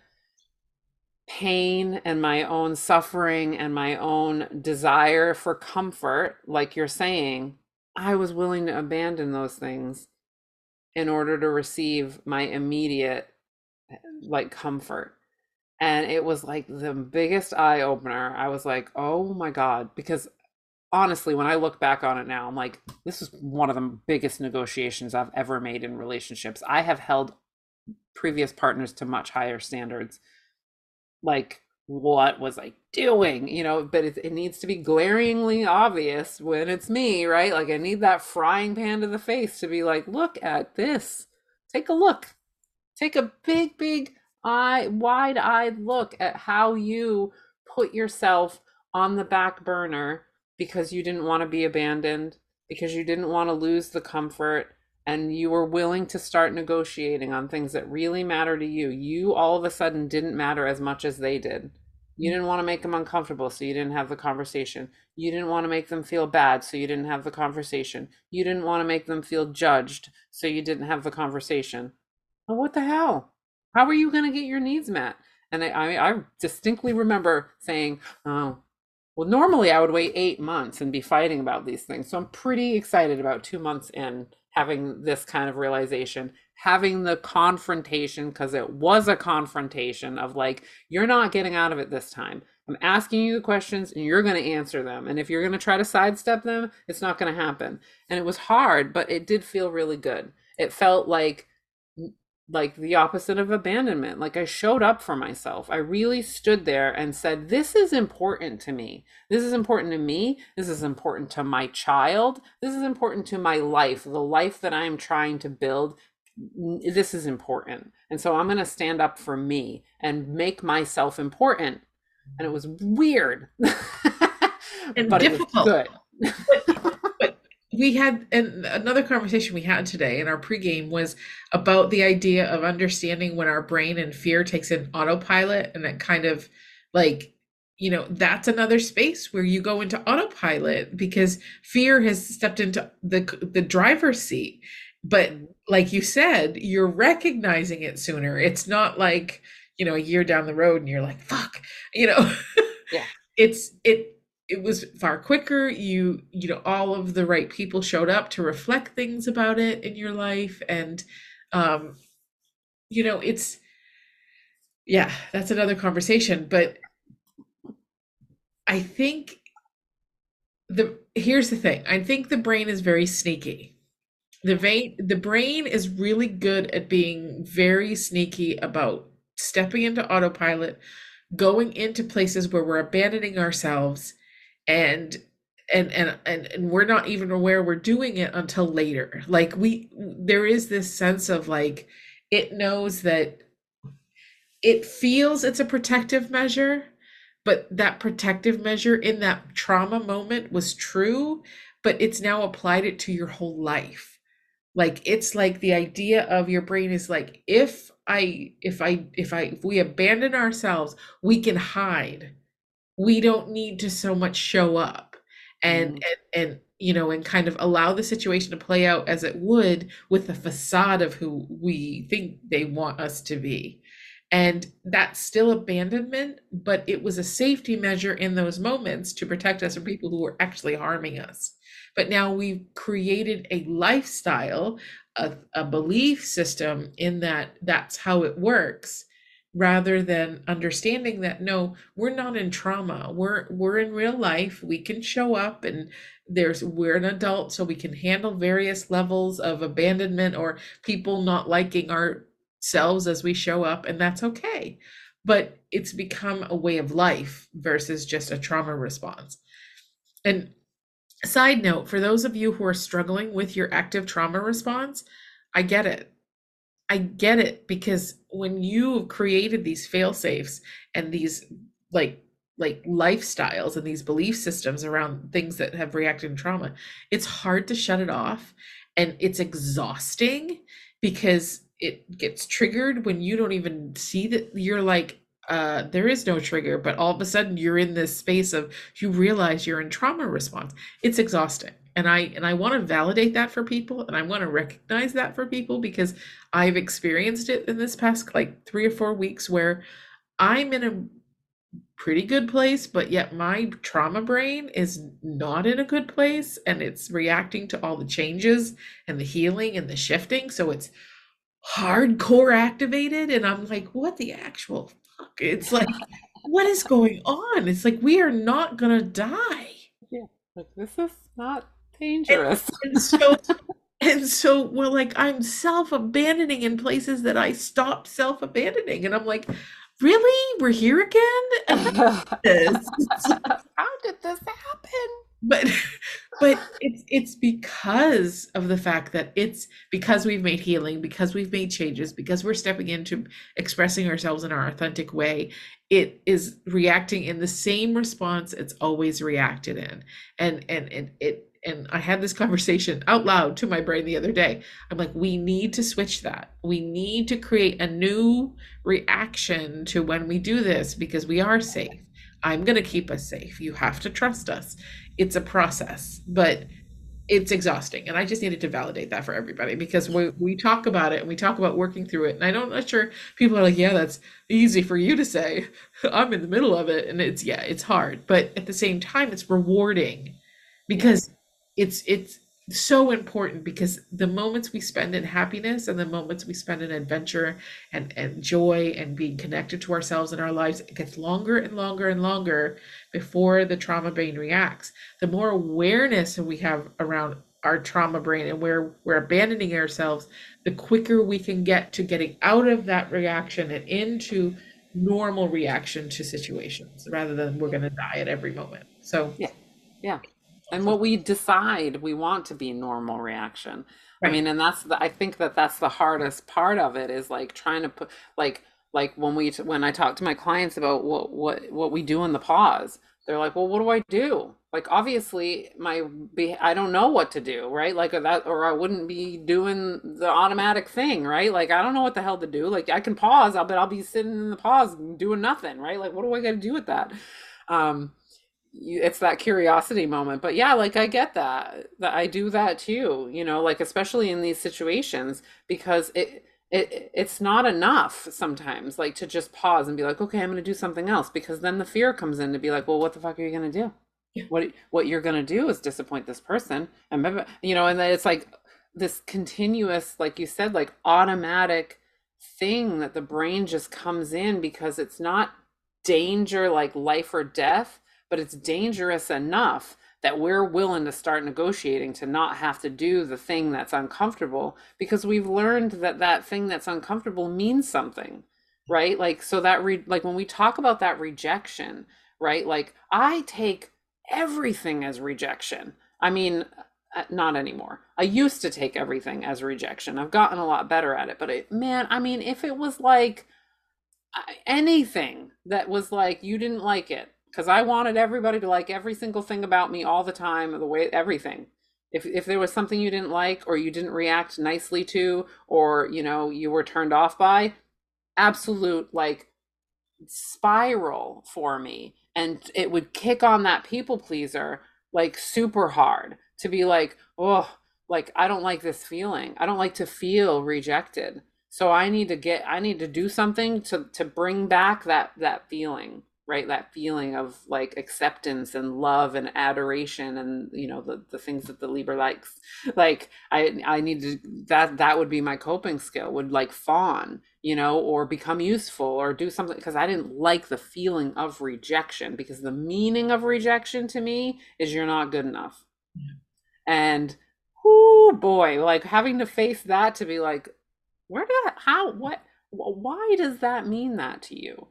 pain and my own suffering and my own desire for comfort, like you're saying, I was willing to abandon those things in order to receive my immediate eh, like comfort and it was like the biggest eye opener. I was like, "Oh my god," because honestly, when I look back on it now, I'm like, this is one of the biggest negotiations I've ever made in relationships. I have held previous partners to much higher standards. Like, what was I doing? You know, but it, it needs to be glaringly obvious when it's me, right? Like, I need that frying pan to the face to be like, look at this. Take a look. Take a big, big eye wide-eyed look at how you put yourself on the back burner because you didn't want to be abandoned, because you didn't want to lose the comfort and you were willing to start negotiating on things that really matter to you. You all of a sudden didn't matter as much as they did. You mm. didn't want to make them uncomfortable, so you didn't have the conversation. You didn't want to make them feel bad, so you didn't have the conversation. You didn't want to make them feel judged, so you didn't have the conversation. Well, what the hell? How are you going to get your needs met? And I, I, I distinctly remember saying, oh, well, normally I would wait eight months and be fighting about these things. So I'm pretty excited about two months in having this kind of realization, having the confrontation, because it was a confrontation of like, you're not getting out of it this time. I'm asking you the questions and you're going to answer them. And if you're going to try to sidestep them, it's not going to happen. And it was hard, but it did feel really good. It felt like like the opposite of abandonment. Like I showed up for myself. I really stood there and said, This is important to me. This is important to me. This is important to my child. This is important to my life, the life that I am trying to build. This is important. And so I'm going to stand up for me and make myself important. And it was weird. *laughs* and but difficult. It was good we had another conversation we had today in our pregame was about the idea of understanding when our brain and fear takes an autopilot and it kind of like you know, that's another space where you go into autopilot because fear has stepped into the the driver's seat. But like you said, you're recognizing it sooner. It's not like, you know, a year down the road and you're like, fuck, you know. Yeah. *laughs* it's it it was far quicker. You you know all of the right people showed up to reflect things about it in your life. And um you know it's yeah that's another conversation. But i think the here's the thing. I think the brain is very sneaky. The vein the brain is really good at being very sneaky about stepping into autopilot going into places where we're abandoning ourselves and and and and, and we're not even aware we're doing it until later. Like we there is this sense of like it knows that it feels it's a protective measure but that protective measure in that trauma moment was true but it's now applied it to your whole life. Like it's like the idea of your brain is like if i if i if i if we abandon ourselves we can hide we don't need to so much show up and mm. and and you know and kind of allow the situation to play out as it would with the facade of who we think they want us to be and that's still abandonment but it was a safety measure in those moments to protect us from people who were actually harming us but now we've created a lifestyle a, a belief system in that that's how it works rather than understanding that no we're not in trauma. We're we're in real life. We can show up and there's we're an adult so we can handle various levels of abandonment or people not liking ourselves as we show up and that's okay. But it's become a way of life versus just a trauma response. And side note for those of you who are struggling with your active trauma response i get it I get it because when you have created these fail safes and these like like lifestyles and these belief systems around things that have reacted in trauma, it's hard to shut it off and it's exhausting because it gets triggered when you don't even see that you're like uh, there is no trigger, but all of a sudden you're in this space of you realize you're in trauma response. It's exhausting and i and i want to validate that for people and i want to recognize that for people because i've experienced it in this past like three or four weeks where i'm in a pretty good place but yet my trauma brain is not in a good place and it's reacting to all the changes and the healing and the shifting so it's hardcore activated and i'm like what the actual fuck? It's like *laughs* what is going on? It's like we are not gonna die. Yeah like this is not dangerous. And, and so and so well like I'm self-abandoning in places that I stopped self-abandoning. And I'm like really? We're here again? *laughs* How did this happen? But but it's it's because of the fact that it's because we've made healing because we've made changes because we're stepping into expressing ourselves in our authentic way it is reacting in the same response it's always reacted in. And and, and it and I had this conversation out loud to my brain the other day. I'm like, we need to switch that. We need to create a new reaction to when we do this because we are safe. I'm going to keep us safe. You have to trust us. It's a process, but it's exhausting. And I just needed to validate that for everybody because we, we talk about it and we talk about working through it. And I don't, I'm not sure people are like, yeah, that's easy for you to say. *laughs* I'm in the middle of it. And it's, yeah, it's hard. But at the same time, it's rewarding because it's it's so important because the moments we spend in happiness and the moments we spend in adventure and, and joy and being connected to ourselves and our lives it gets longer and longer and longer before the trauma brain reacts. The more awareness we have around our trauma brain and where we're abandoning ourselves the quicker we can get to getting out of that reaction and into normal reaction to situations rather than we're going to die at every moment. So yeah yeah and what we decide we want to be normal reaction. Right. i mean and that's the i think that that's the hardest part of it is like trying to put like like when we when i talk to my clients about what what what we do in the pause they're like well what do i do? Like obviously my be i don't know what to do right? Like or that or i wouldn't be doing the automatic thing right? Like i don't know what the hell to do. Like i can pause i'll but i'll be sitting in the pause doing nothing right? Like what do i got to do with that? Um it's that curiosity moment. But yeah like i mm-hmm. get that that i do that too you know like especially in these situations because it it it's not enough sometimes like to just pause and be like okay i'm going to do something else because then the fear comes in to be like well what the fuck are you going to do? Yeah. what what you're going to do is disappoint this person. And maybe, you know and then it's like this continuous like you said like automatic thing that the brain just comes in because it's not danger like life or death but it's dangerous enough that we're willing to start negotiating to not have to do the thing that's uncomfortable because we've learned that that thing that's uncomfortable means something right? Like so that re- like when we talk about that rejection right? Like i take everything as rejection. I mean uh, not anymore. I used to take everything as rejection. I've gotten a lot better at it but it, man i mean if it was like anything that was like you didn't like it because I wanted everybody to like every single thing about me all the time, the way everything. If if there was something you didn't like or you didn't react nicely to or you know you were turned off by, absolute like spiral for me and it would kick on that people pleaser like super hard to be like, "Oh, like I don't like this feeling. I don't like to feel rejected." So I need to get I need to do something to to bring back that that feeling right that feeling of like acceptance and love and adoration and you know the, the things that the libra likes. Like i i need to that that would be my coping skill would like fawn you know or become useful or do something because i didn't like the feeling of rejection because the meaning of rejection to me is you're not good enough. Yeah. and oh boy like having to face that to be like where did how what why does that mean that to you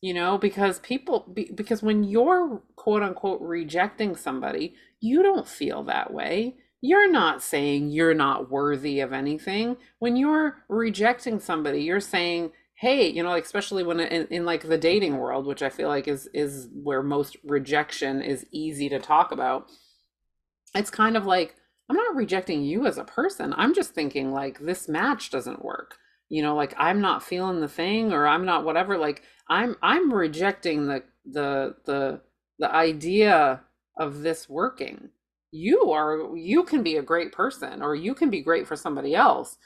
you know because people because when you're quote unquote rejecting somebody you don't feel that way. You're not saying you're not worthy of anything. When you're rejecting somebody you're saying hey you know like especially when in, in like the dating world which i feel like is is where most rejection is easy to talk about it's kind of like i'm not rejecting you as a person. I'm just thinking like this match doesn't work. You know like i'm not feeling the thing or i'm not whatever. Like i'm i'm rejecting the the the the idea of this working. You are you can be a great person or you can be great for somebody else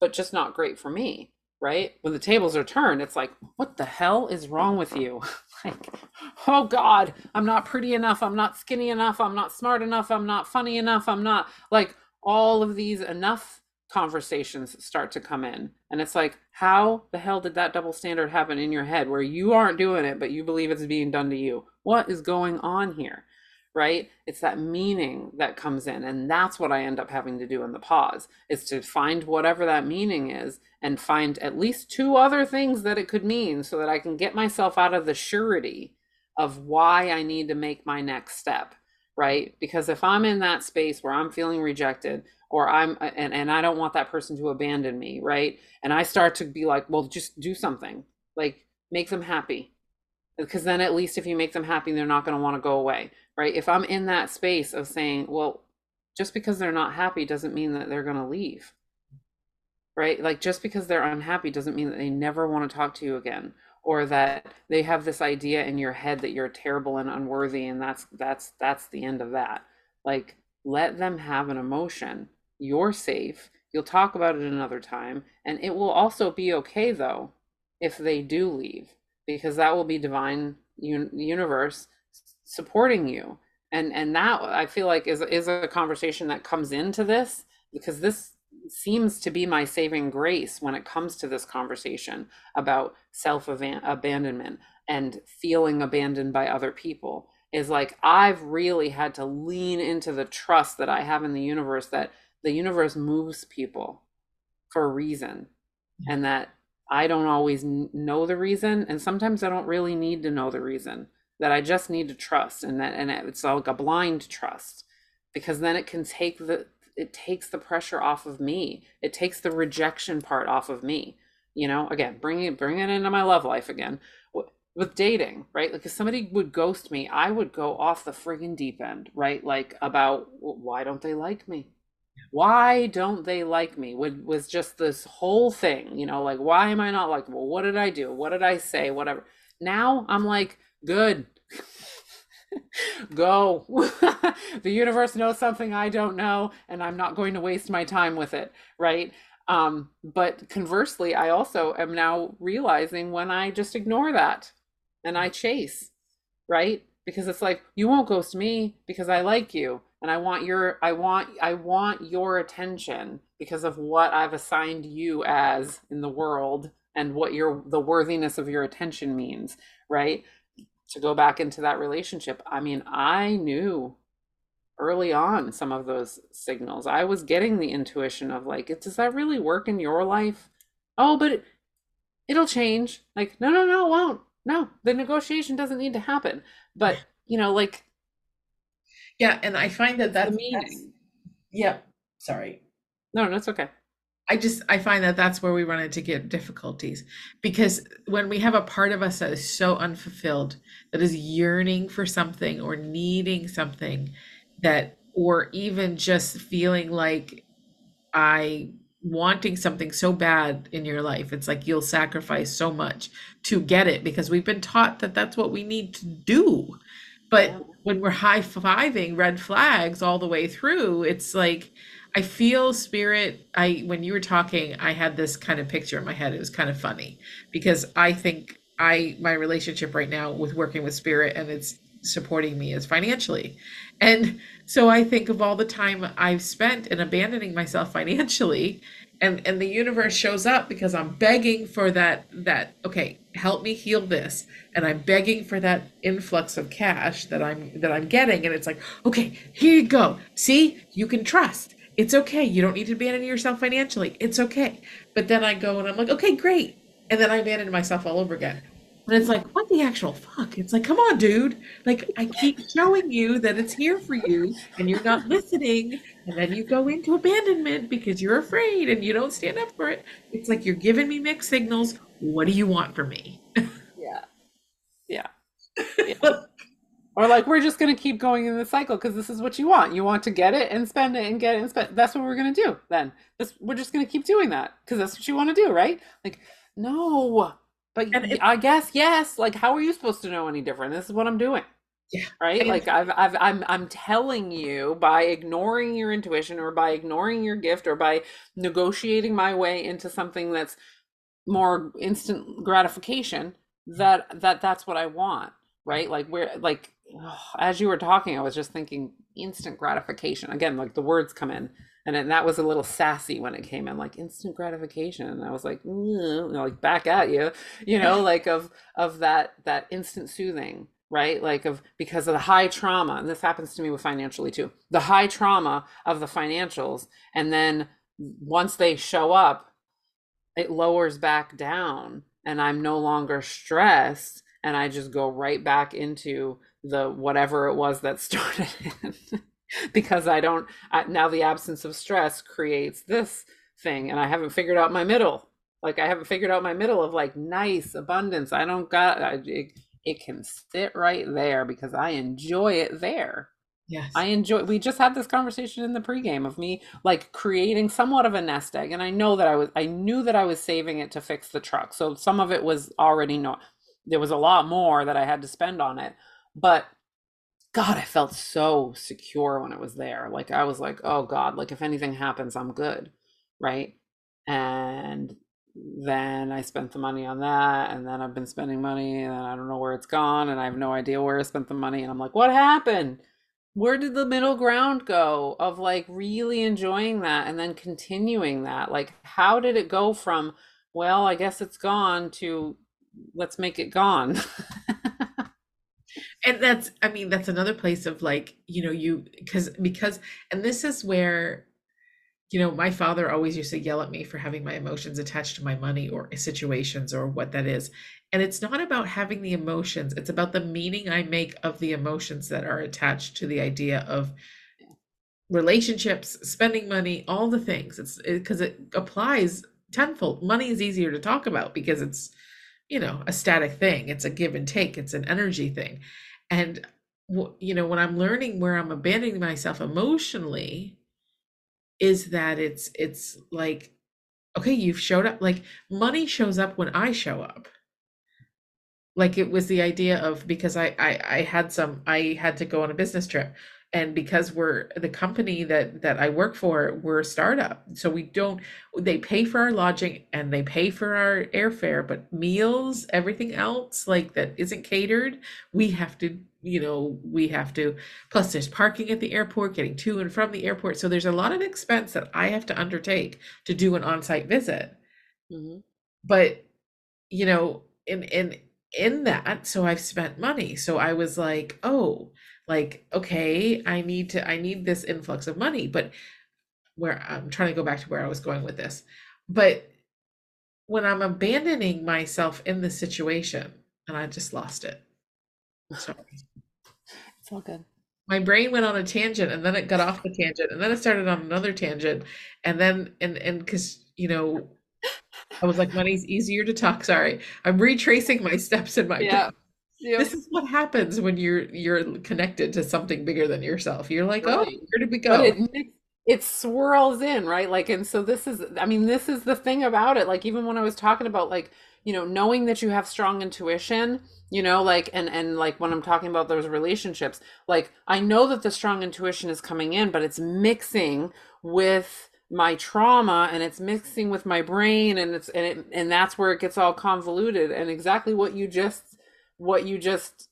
but just not great for me right? When the tables are turned it's like what the hell is wrong with you? *laughs* Like oh god i'm not pretty enough i'm not skinny enough i'm not smart enough i'm not funny enough i'm not like all of these enough conversations start to come in. And it's like, how the hell did that double standard happen in your head where you aren't doing it, but you believe it's being done to you? What is going on here? Right? It's that meaning that comes in. And that's what I end up having to do in the pause is to find whatever that meaning is and find at least two other things that it could mean so that I can get myself out of the surety of why I need to make my next step. Right? Because if I'm in that space where I'm feeling rejected, or I'm uh, and, and I don't want that person to abandon me, right? And I start to be like, well, just do something. Like make them happy. Because then at least if you make them happy, they're not going to want to go away, right? If I'm in that space of saying, well, just because they're not happy doesn't mean that they're going to leave. Right? Like just because they're unhappy doesn't mean that they never want to talk to you again or that they have this idea in your head that you're terrible and unworthy and that's that's that's the end of that. Like let them have an emotion you're safe. You'll talk about it another time. And it will also be okay, though, if they do leave, because that will be divine un- universe supporting you. And and that I feel like is is a conversation that comes into this because this seems to be my saving grace when it comes to this conversation about self abandonment and feeling abandoned by other people is like I've really had to lean into the trust that I have in the universe that the universe moves people for a reason mm-hmm. and that I don't always know the reason and sometimes I don't really need to know the reason that I just need to trust and that and it's like a blind trust because then it can take the it takes the pressure off of me. It takes the rejection part off of me you know? Again bringing it bring it into my love life again. With dating right? Like if somebody would ghost me I would go off the friggin' deep end right? Like about why don't they like me why don't they like me with was just this whole thing you know like why am i not likable what did i do what did i say whatever now i'm like good *laughs* go. *laughs* the universe knows something I don't know, and I'm not going to waste my time with it, right? Um, but conversely, I also am now realizing when I just ignore that and I chase, right? Because it's like you won't ghost me because I like you and I want your I want I want your attention because of what I've assigned you as in the world and what your the worthiness of your attention means, right? To go back into that relationship. I mean, I knew early on some of those signals. I was getting the intuition of like, does that really work in your life? Oh, but it, it'll change. Like, no, no, no, it won't. No, the negotiation doesn't need to happen. But, *laughs* you know, like, yeah, and I find that that's the meaning. That's, yeah, sorry. No, that's okay. I just I find that that's where we run into get difficulties because when we have a part of us that is so unfulfilled that is yearning for something or needing something that or even just feeling like I wanting something so bad in your life it's like you'll sacrifice so much to get it because we've been taught that that's what we need to do but yeah. when we're high-fiving red flags all the way through it's like i feel spirit i when you were talking i had this kind of picture in my head it was kind of funny because i think i my relationship right now with working with spirit and it's supporting me is financially and so I think of all the time I've spent in abandoning myself financially and and the universe shows up because I'm begging for that that okay, help me heal this and I'm begging for that influx of cash that I'm that I'm getting and it's like, okay, here you go. See? You can trust. It's okay. You don't need to abandon yourself financially. It's okay. But then I go and I'm like, okay, great. And then I abandon myself all over again. And it's like, what the actual fuck? It's like, come on, dude. Like, I keep showing you that it's here for you and you're not listening. And then you go into abandonment because you're afraid and you don't stand up for it. It's like, you're giving me mixed signals. What do you want from me? Yeah. Yeah. yeah. or like, we're just going to keep going in the cycle because this is what you want. You want to get it and spend it and get it and spend. That's what we're going to do then. This, we're just going to keep doing that because that's what you want to do, right? Like, no but it, I guess yes. Like, how are you supposed to know any different? This is what I'm doing. Yeah. Right. like I've, I've, I'm, I'm telling you by ignoring your intuition or by ignoring your gift or by negotiating my way into something that's more instant gratification that, that that's what I want. Right. Like where, like, oh, as you were talking, I was just thinking instant gratification again, like the words come in and then that was a little sassy when it came in like instant gratification. And i was like like back at you you know *laughs* like of of that that instant soothing right? Like of because of the high trauma and this happens to me with financially too the high trauma of the financials. And then once they show up it lowers back down and i'm no longer stressed and i just go right back into the whatever it was that *laughs* started *laughs* because I don't I, now the absence of stress creates this thing and I haven't figured out my middle. Like I haven't figured out my middle of like nice abundance. I don't got I, it, it can sit right there because I enjoy it there. Yes. I enjoy we just had this conversation in the pregame of me like creating somewhat of a nest egg and I know that I was I knew that I was saving it to fix the truck. So some of it was already no there was a lot more that I had to spend on it. But God, I felt so secure when it was there. Like I was like, oh God, like if anything happens, I'm good. Right. And then I spent the money on that, and then I've been spending money, and I don't know where it's gone, and I have no idea where I spent the money. And I'm like, what happened? Where did the middle ground go of like really enjoying that and then continuing that? Like, how did it go from, well, I guess it's gone to let's make it gone? *laughs* and that's i mean that's another place of like you know you because because and this is where you know my father always used to yell at me for having my emotions attached to my money or situations or what that is. And it's not about having the emotions it's about the meaning i make of the emotions that are attached to the idea of relationships spending money all the things. It's because it, it applies tenfold. Money is easier to talk about because it's you know a static thing. It's a give and take. It's an energy thing and you know when i'm learning where i'm abandoning myself emotionally is that it's it's like okay you've showed up like money shows up when i show up. Like it was the idea of because I, I i had some i had to go on a business trip and because we're the company that that i work for we're a startup. So we don't they pay for our lodging and they pay for our airfare but meals everything else like that isn't catered we have to you know we have to plus there's parking at the airport getting to and from the airport. So there's a lot of expense that i have to undertake to do an on-site visit. Mhm. but you know in in in that so i've spent money. So i was like oh like okay i need to i need this influx of money but where i'm trying to go back to where i was going with this but when i'm abandoning myself in the situation and i just lost it *laughs* sorry It's all good. my brain went on a tangent and then it got off the tangent and then it started on another tangent and then and and because you know i was like money's easier to talk sorry i'm retracing my *laughs* steps in my Yeah. Yep. this is what happens when you're you're connected to something bigger than yourself you're like oh where did we go it it swirls in, right? Like, and so this is, I mean, this is the thing about it. Like, even when I was talking about like, you know, knowing that you have strong intuition, you know, like, and and like when I'm talking about those relationships, like I know that the strong intuition is coming in, but it's mixing with my trauma and it's mixing with my brain and it's and it and that's where it gets all convoluted and exactly what you just what you just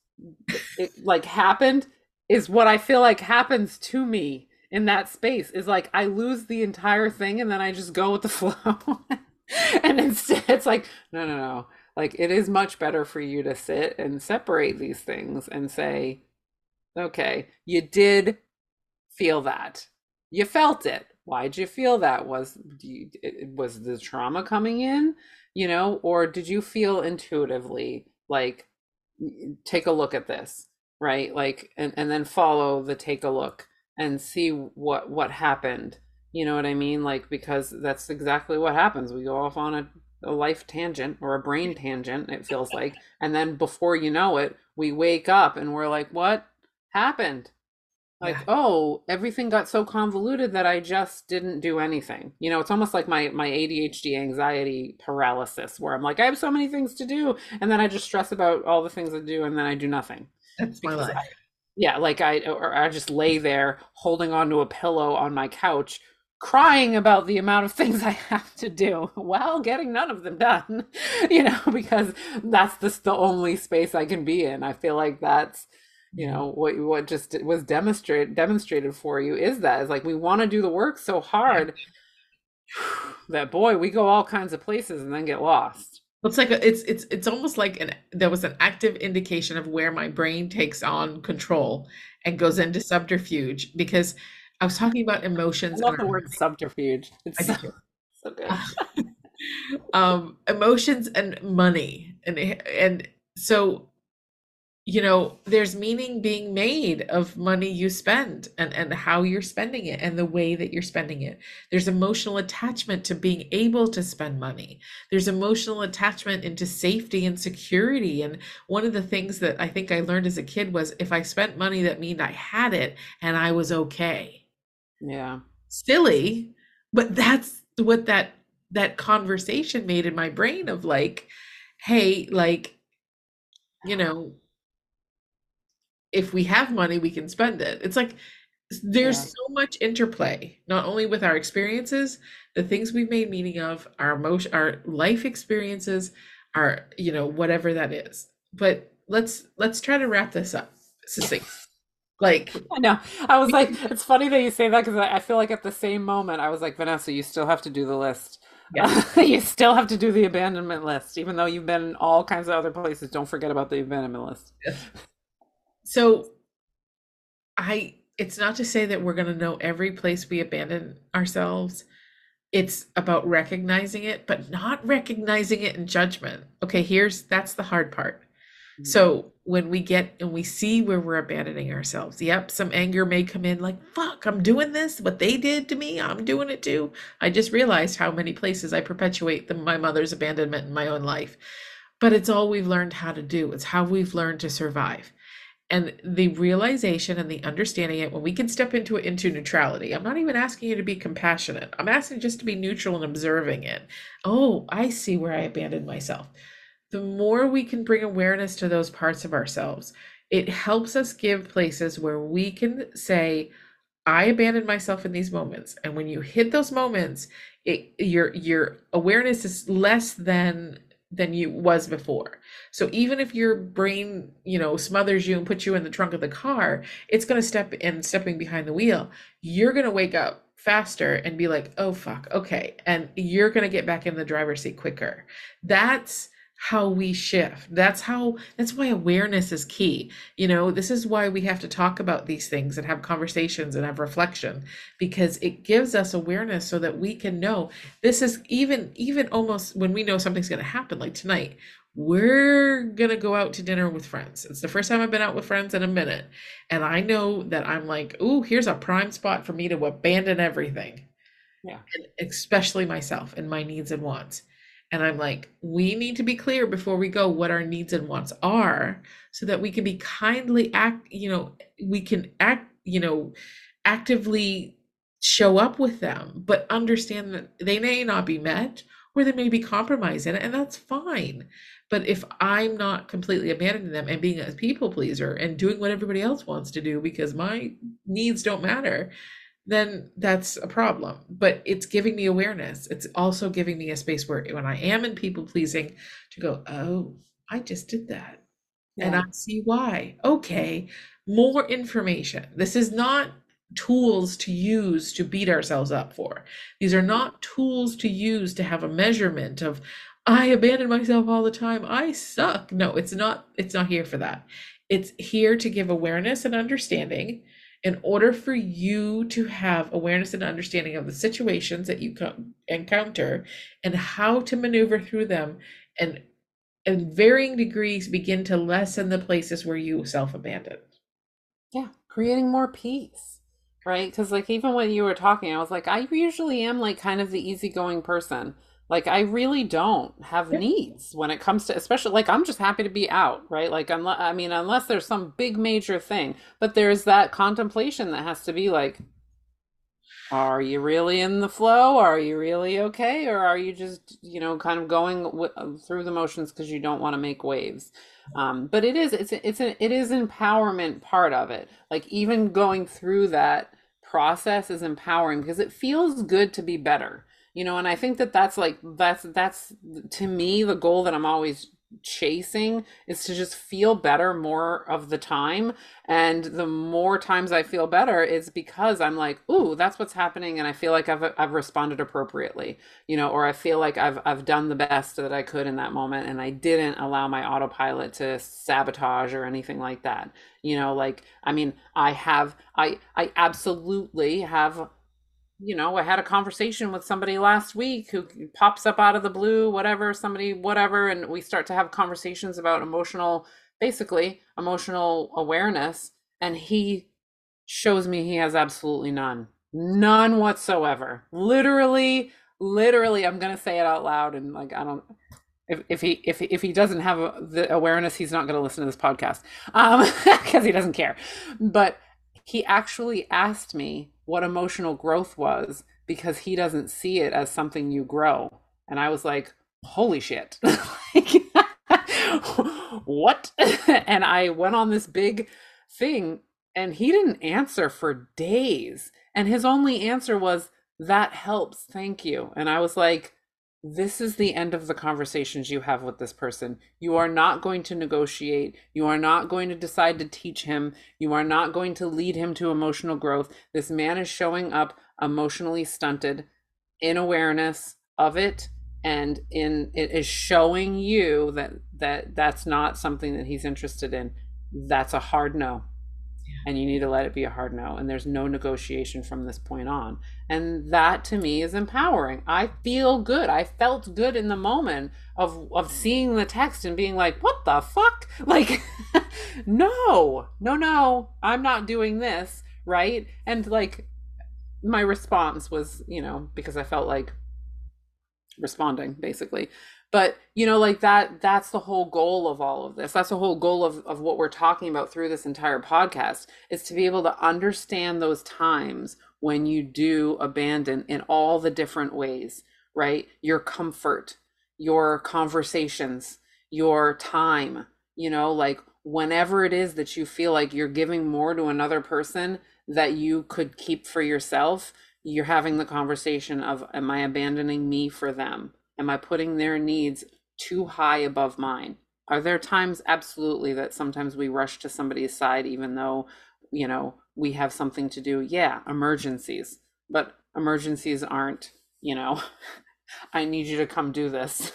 it, like happened is what I feel like happens to me in that space is like I lose the entire thing and then I just go with the *laughs* flow. and instead it's like, no, no, no. Like it is much better for you to sit and separate these things and say, okay, you did feel that. You felt it. Why'd you feel that? Was you, was the trauma coming in, you know, or did you feel intuitively like take a look at this, right? Like and and then follow the take a look and see what what happened. You know what I mean? Like because that's exactly what happens. We go off on a, a life tangent or a brain tangent, it feels like, *laughs* and then before you know it, we wake up and we're like, what happened? Like, Yeah. oh, everything got so convoluted that I just didn't do anything. You know, it's almost like my my ADHD anxiety paralysis where I'm like, I have so many things to do, and then I just stress about all the things I do, and then I do nothing. that's my life I, yeah, like I or I just lay there holding onto a pillow on my couch, crying about the amount of *laughs* things I have to do while getting none of them done. *laughs* You know, because that's just the only space I can be in. I feel like that's you know what what just was demonstrated demonstrated for you is that is like we want to do the work so hard *sighs* that boy we go all kinds of places and then get lost. It's like a, it's it's it's almost like an there was an active indication of where my brain takes on control and goes into subterfuge because I was talking about i emotions love and the word subterfuge. It's so, *laughs* so good. *laughs* Um emotions and money and and so you know there's meaning being made of money you spend and and how you're spending it and the way that you're spending it. There's emotional attachment to being able to spend money. There's emotional attachment into safety and security. And one of the things that i think i learned as a kid was if i spent money that mean i had it and i was okay. Yeah. Silly but that's what that that conversation made in my brain of like hey like you know if we have money we can spend it it's like there's Yeah. so much interplay not only with our experiences the things we've made meaning of our emotion our life experiences our you know whatever that is but let's let's try to wrap this up succinct like I know. I was like, it's funny that you say that because I I feel like at the same moment, I was like, Vanessa, you still have to do the list. Yeah. *laughs* you still have to do the abandonment list, even though you've been in all kinds of other places. Don't forget about the abandonment list. So I it's not to say that we're going to know every place we abandon ourselves. It's about recognizing it, but not recognizing it in judgment. Okay, here's that's the hard part. Mm-hmm. So when we get and we see where we're abandoning ourselves, yep, some anger may come in like, fuck, I'm doing this. What they did to me, I'm doing it too. I just realized how many places I perpetuate the, my mother's abandonment in my own life. But it's all we've learned how to do. It's how we've learned to survive. And the realization and the understanding it, when we can step into it into neutrality, I'm not even asking you to be compassionate. I'm asking just to be neutral and observing it. Oh, I see where I abandoned myself the more we can bring awareness to those parts of ourselves, it helps us give places where we can say, I abandoned myself in these moments. And when you hit those moments, it, your your awareness is less than than you was before. So even if your brain, you know, smothers you and puts you in the trunk of the car, it's going to step in stepping behind the wheel. You're going to wake up faster and be like, "Oh fuck, okay." And you're going to get back in the driver's seat quicker. That's how we shift. That's how that's why awareness is key. You know, this is why we have to talk about these things and have conversations and have reflection because it gives us awareness so that we can know this is even even almost when we know something's going to happen like tonight. We're going to go out to dinner with friends. It's the first time I've been out with friends in a minute. And I know that I'm like, "Ooh, here's a prime spot for me to abandon everything." Yeah. And especially myself and my needs and wants and I'm like, we need to be clear before we go what our needs and wants are so that we can be kindly act, you know, we can act, you know, actively show up with them, but understand that they may not be met or they may be compromised in it, and that's fine. But if I'm not completely abandoning them and being a people pleaser and doing what everybody else wants to do because my needs don't matter, then that's a problem. But it's giving me awareness. It's also giving me a space where when I am in people pleasing, to go, oh, I just did that. Yeah. And I see why. Okay, more information. This is not tools to use to beat ourselves up for. These are not tools to use to have a measurement of I abandon myself all the time. I suck. No, it's not it's not here for that. It's here to give awareness and understanding in order for you to have awareness and understanding of the situations that you encounter and how to maneuver through them and in varying degrees begin to lessen the places where you self-abandon. Yeah creating more peace right? Because like even when you were talking i was like i usually am like kind of the easygoing person like i really don't have yeah. needs when it comes to especially like i'm just happy to be out right? Like unless i mean unless there's some big major thing but there's that contemplation that has to be like are you really in the flow? Are you really okay? Or are you just you know kind of going w- through the motions because you don't want to make waves? Um, but it is it's it's a, it is empowerment part of it. Like even going through that process is empowering because it feels good to be better you know and i think that that's like that's that's to me the goal that i'm always chasing is to just feel better more of the time. And the more times i feel better is because i'm like ooh that's what's happening and i feel like i've i've responded appropriately you know or i feel like i've i've done the best that i could in that moment and i didn't allow my autopilot to sabotage or anything like that you know like i mean i have i i absolutely have you know, I had a conversation with somebody last week who pops up out of the blue, whatever, somebody, whatever, and we start to have conversations about emotional, basically emotional awareness. And he shows me he has absolutely none, none whatsoever. Literally, literally, I'm going to say it out loud. And like, I don't, if, if he if if he doesn't have the awareness, he's not going to listen to this podcast um *laughs* because he doesn't care. But he actually asked me what emotional growth was because he doesn't see it as something you grow. And I was like, holy shit. *laughs* *laughs* what? *laughs* and I went on this big thing and he didn't answer for days. And his only answer was, that helps. Thank you. And I was like, this is the end of the conversations you have with this person. You are not going to negotiate. You are not going to decide to teach him. You are not going to lead him to emotional growth. This man is showing up emotionally stunted in awareness of it and in it is showing you that that that's not something that he's interested in. That's a hard no and you need to let it be a hard no and there's no negotiation from this point on. And that to me is empowering. I feel good. I felt good in the moment of of seeing the text and being like what the fuck? *laughs* Like no no no i'm not doing this right? And like my response was you know because i felt like responding basically. But you know like that that's the whole goal of all of this. That's the whole goal of, of what we're talking about through this entire podcast is to be able to understand those times when you do abandon in all the different ways right? Your comfort your conversations your time, you know, like whenever it is that you feel like you're giving more to another person that you could keep for yourself, you're having the conversation of, am I abandoning me for them? Am I putting their needs too high above mine? Are there times, absolutely, that sometimes we rush to somebody's side, even though, you know, we have something to do? Yeah, emergencies. But emergencies aren't, you know, *laughs* I need you to come do this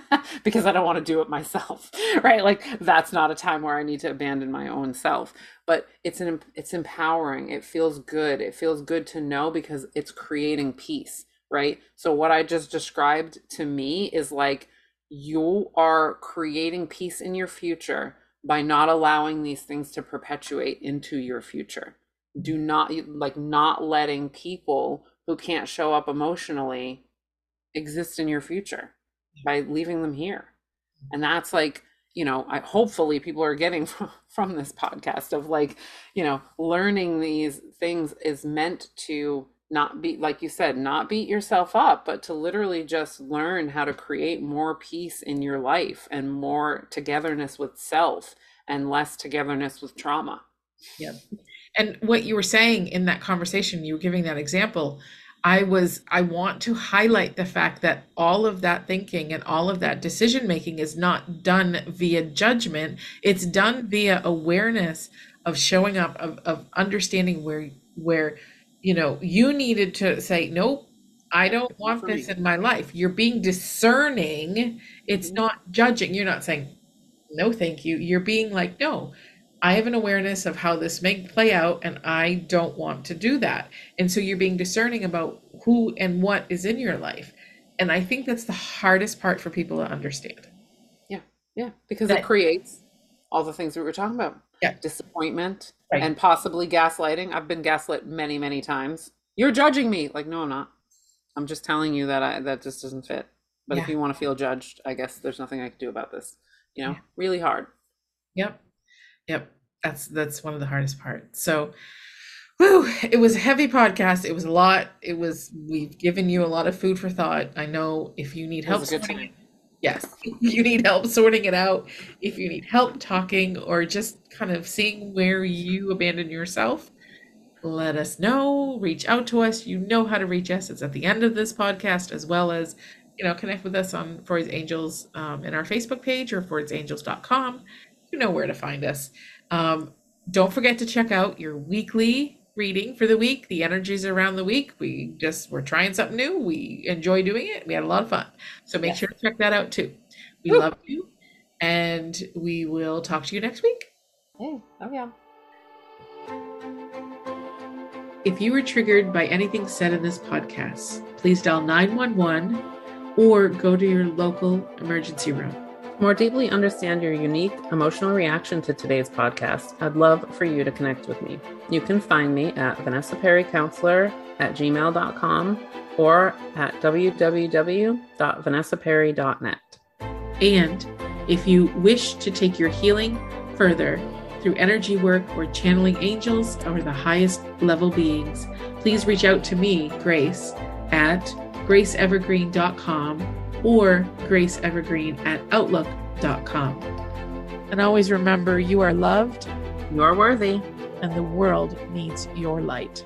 *laughs* because I don't want to do it myself, *laughs* right? Like that's not a time where I need to abandon my own self. But it's an it's empowering. It feels good. It feels good to know because it's creating peace, right? So what I just described to me is like you are creating peace in your future by not allowing these things to perpetuate into your future. Do not like not letting people who can't show up emotionally exist in your future by mm-hmm. leaving them here. Mm-hmm. And that's like, you know, I hopefully people are getting *laughs* from, from this podcast of like, you know, learning these things is meant to not be like you said, not beat yourself up, but to literally just learn how to create more peace in your life and more togetherness with self and less togetherness with trauma. Yeah. And what you were saying in that conversation, you were giving that example I was, I want to highlight the fact that all of that thinking and all of that decision making is not done via judgment. It's done via awareness of showing up, of, of understanding where, where, you know, you needed to say, nope, I don't want this in my life. You're being discerning. It's mm-hmm. not judging. You're not saying, no, thank you. You're being like, no, I have an awareness of how this may play out, and I don't want to do that. And so you're being discerning about who and what is in your life. And I think that's the hardest part for people to understand. Yeah. Yeah. Because that, it creates all the things we were talking about. Yeah. Disappointment right. and possibly gaslighting. I've been gaslit many, many times. You're judging me. Like, no, I'm not. I'm just telling you that I that just doesn't fit. But yeah. if you want to feel judged, I guess there's nothing I can do about this. You know, yeah. really hard. Yep. Yep. That's that's one of the hardest parts. So whew, it was a heavy podcast. It was a lot. It was we've given you a lot of food for thought. I know if you need help sorting, yes, *laughs* you need help sorting it out, if you need help talking or just kind of seeing where you abandon yourself, let us know. Reach out to us. You know how to reach us. It's at the end of this podcast, as well as you know, connect with us on Freud's Angels um, in our Facebook page or FreudsAngels.com. You know where to find us. Um, don't forget to check out your weekly reading for the week, the energies around the week. We just we're trying something new. We enjoy doing it. We had a lot of fun. So make yes. sure to check that out too. We Woo. love you. And we will talk to you next week. Hey, oh yeah. If you were triggered by anything said in this podcast, please dial 911 or go to your local emergency room more deeply understand your unique emotional reaction to today's podcast, I'd love for you to connect with me. You can find me at Vanessa Perry Counselor at gmail.com or at www.vanessaperry.net. And if you wish to take your healing further through energy work or channeling angels or the highest level beings, please reach out to me, Grace, at graceevergreen.com or graceevergreen at outlook.com. And always remember you are loved, you're worthy, and the world needs your light.